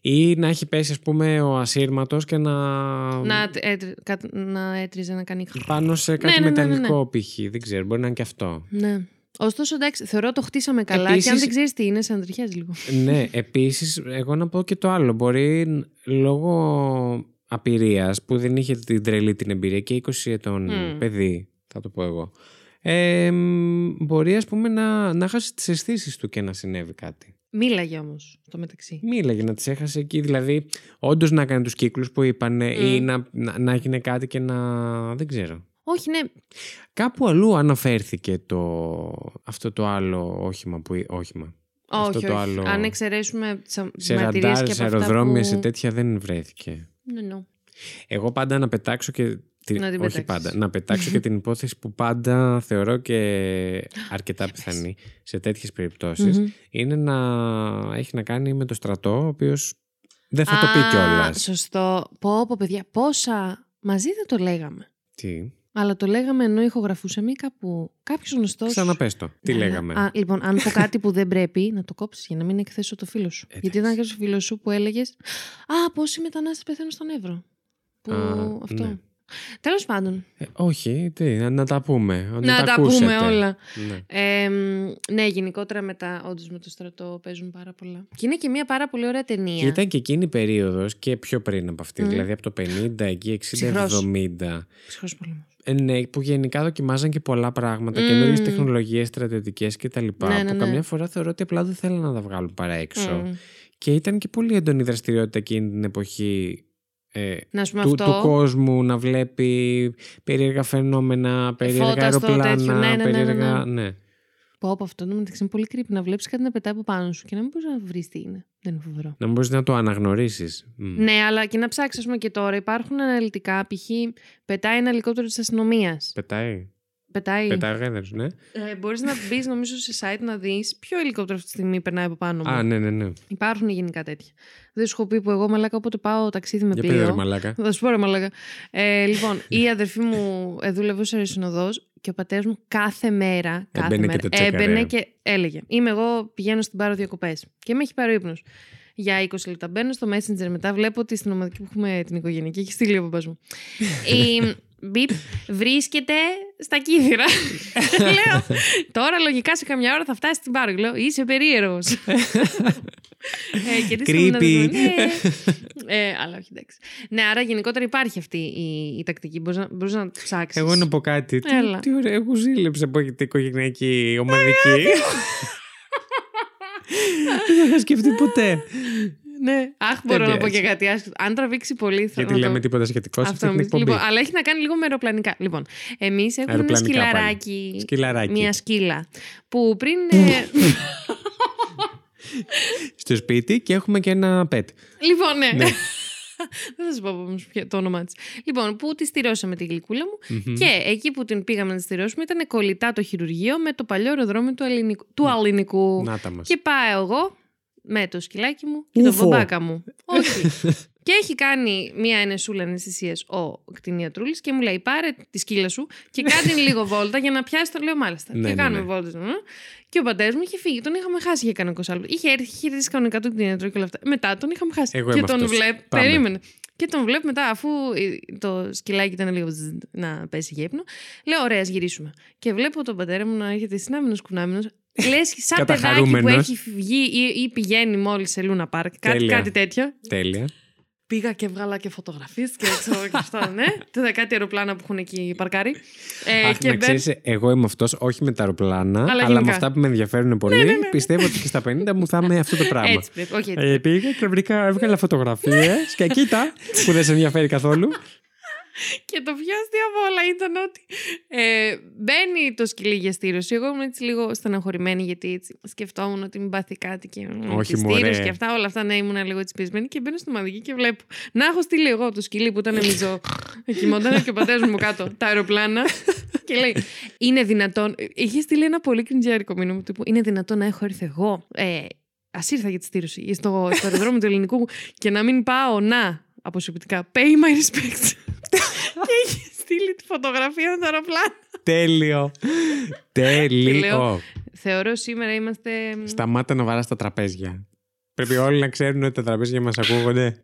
ή να έχει πέσει, ας πούμε, ο ασύρματος και να. Να, έτρι- κα- να έτριζε να κάνει. πάνω σε κάτι ναι, ναι, ναι, ναι. μεταλλικό π.χ. Δεν ξέρω, μπορεί να είναι και αυτό. Ναι. Ωστόσο, εντάξει, θεωρώ το χτίσαμε καλά Επίσης- και αν δεν ξέρεις τι είναι, σαν να τριχιάζει λίγο. ναι, επίσης, εγώ να πω και το άλλο. Μπορεί ν- λόγω απειρίας που δεν είχε την τρελή την εμπειρία και 20 ετών Μμ. παιδί, θα το πω εγώ. Ε, μ, μπορεί ας πούμε να, να χάσει τις αισθήσεις του και να συνέβη κάτι. Μίλαγε όμως στο μεταξύ. Μίλαγε να τις έχασε εκεί, δηλαδή όντως να έκανε τους κύκλους που είπαν ή Μμ. να, να, να έγινε κάτι και να... δεν ξέρω. Όχι, ναι. Κάπου αλλού αναφέρθηκε το, αυτό το άλλο όχημα που... όχημα. Αυτό όχι, το όχι. άλλο- Αν εξαιρέσουμε τι Σε μαρτυρίες ραντάρ, και σε από αυτά αεροδρόμια, που... σε τέτοια δεν βρέθηκε. Ναι, ναι. Εγώ πάντα να πετάξω και. Την... Να την όχι πετάξεις. πάντα. Να πετάξω και την υπόθεση που πάντα θεωρώ και αρκετά πες. πιθανή σε τέτοιες περιπτώσεις Μμμ. είναι να έχει να κάνει με το στρατό, ο οποίος δεν θα το Α, πει κιόλας. Σωστό. Πω, πω, παιδιά, πόσα. Μαζί δεν το λέγαμε; Τι; Αλλά το λέγαμε ενώ ηχογραφούσαμε ή κάπου. Κάποιος γνωστό. Ξαναπες το. Τι λέγαμε; Α, λοιπόν, αν πω κάτι που δεν πρέπει, να το κόψεις για να μην εκθέσω το φίλο σου. Εντάξει. Γιατί ήταν κάποιο φίλος σου που έλεγες Α, πόσοι μετανάστες πεθαίνουν στον Εύρο. Που Α, αυτό. ναι. Τέλος πάντων. Ε, όχι, τι, να, να τα πούμε. Να, να τα ακούσετε. πούμε όλα. Ναι. Ε, μ, ναι, γενικότερα μετά, όντως με το στρατό παίζουν πάρα πολλά. Και είναι και μια πάρα πολύ ωραία ταινία. Και ήταν και εκείνη η περίοδος και πιο πριν από αυτή, Μμ. δηλαδή από το 50, εκεί Ψυχρός. 60-70. Ψυχρός πόλεμος. Ε, ναι, που γενικά δοκιμάζαν και πολλά πράγματα, Μμμ. mm. καινούριε τεχνολογίες, στρατιωτικές κτλ. Ναι, ναι, που ναι. καμιά φορά θεωρώ ότι απλά δεν θέλουν να τα βγάλουν παρά έξω. Μμ. Και ήταν και πολύ έντονη δραστηριότητα εκείνη την εποχή ε, Να σου πούμε του, αυτό. του κόσμου να βλέπει περίεργα φαινόμενα, περίεργα Φώτας στο αεροπλάνα, τέτοιο, ναι, ναι, ναι, ναι, περίεργα. ναι. Ναι. Πω από αυτό το μεταξύ είναι πολύ creepy να βλέπεις κάτι να πετάει από πάνω σου και να μην μπορείς να βρεις τι είναι. Δεν είναι φοβερό. Να μπορείς να το αναγνωρίσεις. Ναι, αλλά και να ψάξεις, ας πούμε, και τώρα υπάρχουν αναλυτικά. Π.χ. πετάει ένα ελικόπτερο της αστυνομίας. Πετάει. Πετάει. Πετάει γένερ, ναι. Ε, μπορείς να μπεις, νομίζω, σε site να δεις ποιο ελικόπτερο αυτή τη στιγμή περνάει από πάνω μου. Α, ναι, ναι, ναι. Υπάρχουν γενικά τέτοια. Δεν σου έχω πει που εγώ μαλάκα όποτε πάω ταξίδι με Για πείτε ρε πλοίο. μαλάκα. Θα σου πω ρε μαλάκα. Ε, λοιπόν, η αδερφή μου ε, δούλευε ως αεροσυνοδός και ο πατέρας μου κάθε μέρα, κάθε Έμπαινε και μέρα το τσέκαρε. έμπαινε και έλεγε «Είμαι εγώ, πηγαίνω στην πάρο διακοπές». Και με έχει πάρει ο ύπνος. Για 20 λεπτά μπαίνω στο Messenger μετά, βλέπω ότι στην ομαδική που έχουμε την οικογενειακή έχει στείλει ο παπάς μου. η Μπιπ βρίσκεται στα κύθυρα. λέω, τώρα λογικά σε καμιά ώρα θα φτάσει στην πάρο. Λέω, είσαι περίεργος. ε, και τι στο μήνα Creepy. δεν ξέρω, ναι. ε, αλλά όχι, εντάξει. Ναι, άρα γενικότερα υπάρχει αυτή η, η τακτική. Μπορείς να, μπορείς να ψάξεις. Εγώ να πω κάτι. Τι, Έλα. τι ωραία, εγώ ζήλεψα από την οικογενειακή ομαδική. Δεν το είχα σκεφτεί ποτέ. Ναι, αχ, μπορώ να πω πειράζει. και κάτι άσχετο. Αν τραβήξει πολύ θα Γιατί να λέμε το... τίποτα σχετικό σε αυτή Αυτό την νομίζω. εκπομπή. Λοιπόν, αλλά έχει να κάνει λίγο με αεροπλανικά. Λοιπόν, εμείς έχουμε ένα Αεροπλανικά πάλι. σκυλαράκι. Σκυλαράκι. Μια σκύλα. Που πριν. ε, Στο σπίτι και έχουμε και ένα pet. λοιπόν, ναι. Ναι. Δεν θα σα πω όμως ποιο- το όνομά της. Λοιπόν, που τη στηρώσαμε τη γλυκούλα μου Μμμ. και εκεί που την πήγαμε να τη στηρώσουμε ήταν κολλητά το χειρουργείο με το παλιό αεροδρόμιο του, Ελληνικού, του Αλληνικού. Να τα μας. Και πάω εγώ με το σκυλάκι μου και τον Ούφο. μπομπάκα μου. Όχι. και έχει κάνει μία ενεσούλα αναισθησίας ο κτηνιατρούλης και μου λέει: Πάρε τη σκύλα σου και κάντε λίγο βόλτα για να πιάσει το. Λέω μάλιστα. Ναι, και ναι, κάνουμε ναι. βόλτες, ναι. Και ο πατέρας μου είχε φύγει. Τον είχαμε χάσει για κανένα 20 Είχε έρθει, είχε ρωτήσει κανονικά τον κτηνιατρό και όλα αυτά. Μετά τον είχαμε χάσει. Εγώ και είμαι τον αυτός. βλέπω. Πάμε. Περίμενε. Και τον βλέπω μετά, αφού ε, το σκυλάκι ήταν λίγο ζζζ, να πέσει για ύπνο. Λέω: Ωραία, ας γυρίσουμε. Και βλέπω τον πατέρα μου να έρχεται συνάμενος κουνάμενος. Λες σαν παιδάκι που Καταχαρούμενος. έχει βγει ή, ή πηγαίνει μόλις σε Λούνα Πάρκ. Κάτι, Τέλεια. κάτι τέτοιο. Τέλεια. Πήγα και βγάλα και φωτογραφίες και ξέρω και αυτά, ναι. Τα κάτι αεροπλάνα που έχουν εκεί παρκάρει. Ε, Αχ, και να μπαίν- ξέρεις, εγώ είμαι αυτός, όχι με τα αεροπλάνα, αλλά, γενικά. με αυτά που με ενδιαφέρουν πολύ. Πιστεύω ότι και στα 50 μου θα είμαι αυτό το πράγμα. Έτσι πρέπει. Όχι, έτσι. Ε, πήγα και βρήκα, έβγαλα φωτογραφίες και κοίτα που δεν σε ενδιαφέρει καθόλου. Και το πιο αστείο από όλα ήταν ότι ε, μπαίνει το σκυλί για στήρωση. Εγώ ήμουν έτσι λίγο στεναχωρημένη γιατί έτσι σκεφτόμουν ότι μην πάθει κάτι και, Όχι, και στήρωση μωρέ. και αυτά. Όλα αυτά ναι, ήμουν λίγο έτσι πιεσμένη και μπαίνω στη μαδική και βλέπω. Να έχω στείλει εγώ το σκυλί που ήταν μιζό. Κοιμόταν και ο πατέρας μου κάτω τα αεροπλάνα. και λέει: Είναι δυνατόν. Είχε στείλει ένα πολύ κριντζιάρικο μήνυμα τύπου Είναι δυνατόν να έχω έρθει εγώ. Ε, Α ήρθα για τη στήρωση στο, στο αεροδρόμιο του ελληνικού και να μην πάω να αποσωπητικά pay my respects. και είχε στείλει τη φωτογραφία με το αεροπλάνο. Τέλειο. Τέλειο. λέω, Θεωρώ σήμερα είμαστε. Σταμάτα να βαράς τα τραπέζια. Πρέπει όλοι να ξέρουν ότι τα τραπέζια μας ακούγονται.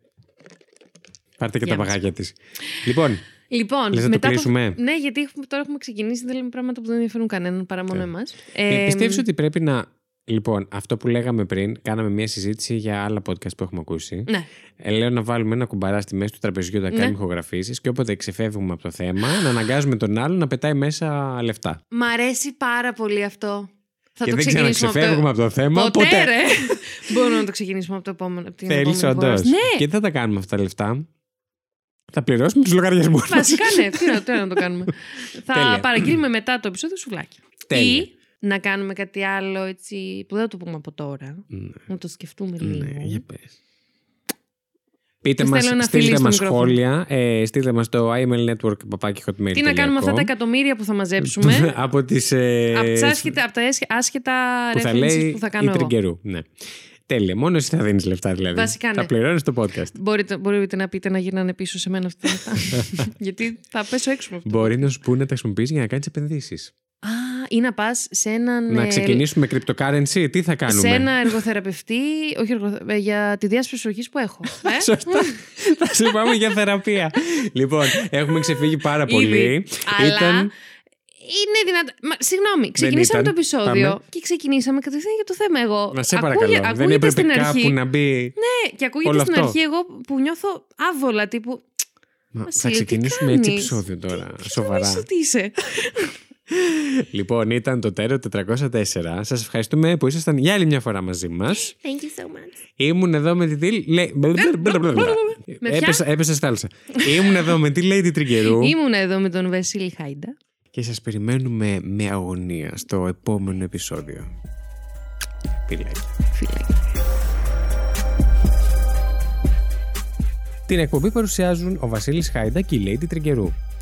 Πάρτε και Για τα μας. παγάκια της. Λοιπόν, Λοιπόν, Λες να το μετά από- κλείσουμε; Ναι, γιατί έχουμε, τώρα έχουμε ξεκινήσει. Δεν λέμε πράγματα που δεν ενδιαφέρουν κανέναν παρά μόνο Ναι. εμάς. ε, πιστεύεις ότι πρέπει να... Λοιπόν, αυτό που λέγαμε πριν, κάναμε μια συζήτηση για άλλα podcast που έχουμε ακούσει. Ναι. Ε, λέω να βάλουμε ένα κουμπαρά στη μέση του τραπεζιού να Ναι. κάνουμε ηχογραφήσεις και όποτε ξεφεύγουμε από το θέμα, να αναγκάζουμε τον άλλο να πετάει μέσα λεφτά. Μ' αρέσει πάρα πολύ αυτό. Θα και το δεν ξεκινήσουμε ξαναξεφεύγουμε από από το θέμα. το. Ποτέ, ρε! Μπορούμε να το ξεκινήσουμε από το επόμενο. από την Θέλεις επόμενη όντως. φορά. Ναι, Και τι θα τα κάνουμε αυτά τα λεφτά. Θα πληρώσουμε τους λογαριασμούς μας. βασικά ναι. Τι να, τι να το κάνουμε. θα Τέλεια. παραγγείλουμε μετά το επεισόδιο σουβλάκι. Τέλεια. Ή να κάνουμε κάτι άλλο έτσι που δεν θα το πούμε από τώρα. Να το σκεφτούμε λίγο. Ναι, για πες. Πείτε Σας μας, θέλω να στείλτε φιλείς μας στο μικρόφωνο. σχόλια, ε, στείλτε μας το IML Network παπάκι hotmail. Τι να κάνουμε αυτά τα εκατομμύρια που θα μαζέψουμε. από τις... Ε, από τις άσχετα, από τα έσχε- άσχετα που θα references λέει που θα η κάνω εγώ. Τριγκερού. Ναι. Τέλεια. Μόνο εσύ θα δίνεις λεφτά δηλαδή. Βασικά, Θα ναι. πληρώνεις το podcast. Μπορείτε, μπορείτε να πείτε να γυρνάνε πίσω σε μένα αυτά τα λεφτά. Γιατί θα πέσω έξω με αυτό. Μπορεί να σου πούνε να τα χρησιμοποιήσεις για να κάνεις επενδύσεις. Α, ή να πας σε έναν. Να ε, ξεκινήσουμε με cryptocurrency, τι θα κάνουμε; Σε ένα εργοθεραπευτή, όχι εργοθε- ε, για τη διάσπαση προσοχή που έχω. Ε; Σωστά. θα σε πάμε για θεραπεία. λοιπόν, έχουμε ξεφύγει πάρα Ήδη. πολύ. Αλλά Ήταν είναι δυνατόν. Μα, συγγνώμη, ξεκινήσαμε ήταν. το επεισόδιο Πάμε. και ξεκινήσαμε κατευθείαν για το θέμα. Εγώ. Να σε ακούγε- παρακαλώ. Δεν ακούγεται έπρεπε στην κάπου αρχή. να μπει. Ναι, και ακούγεται όλο στην αυτό. αρχή εγώ που νιώθω άβολα τύπου. Μα, Βασίλη, θα τι ξεκινήσουμε έτσι κάνεις; επεισόδιο τώρα. Νομίζω Σοβαρά. ότι είσαι; Λοιπόν, ήταν το Τέρο 404. Σας ευχαριστούμε που ήσασταν για άλλη μια φορά μαζί μας. Thank you so much. Ήμουν εδώ με τη Δήλ. Με Έπεσα, έπεσα στη θάλασσα. Ήμουν εδώ με τη Lady Τριγκερού Ήμουν εδώ με τον Βασίλη Χάιντα. και σας περιμένουμε με αγωνία στο επόμενο επεισόδιο. Φιλάκια. Φιλάκια. Την εκπομπή παρουσιάζουν ο Βασίλης Χάιντα και η Lady Τριγκερού.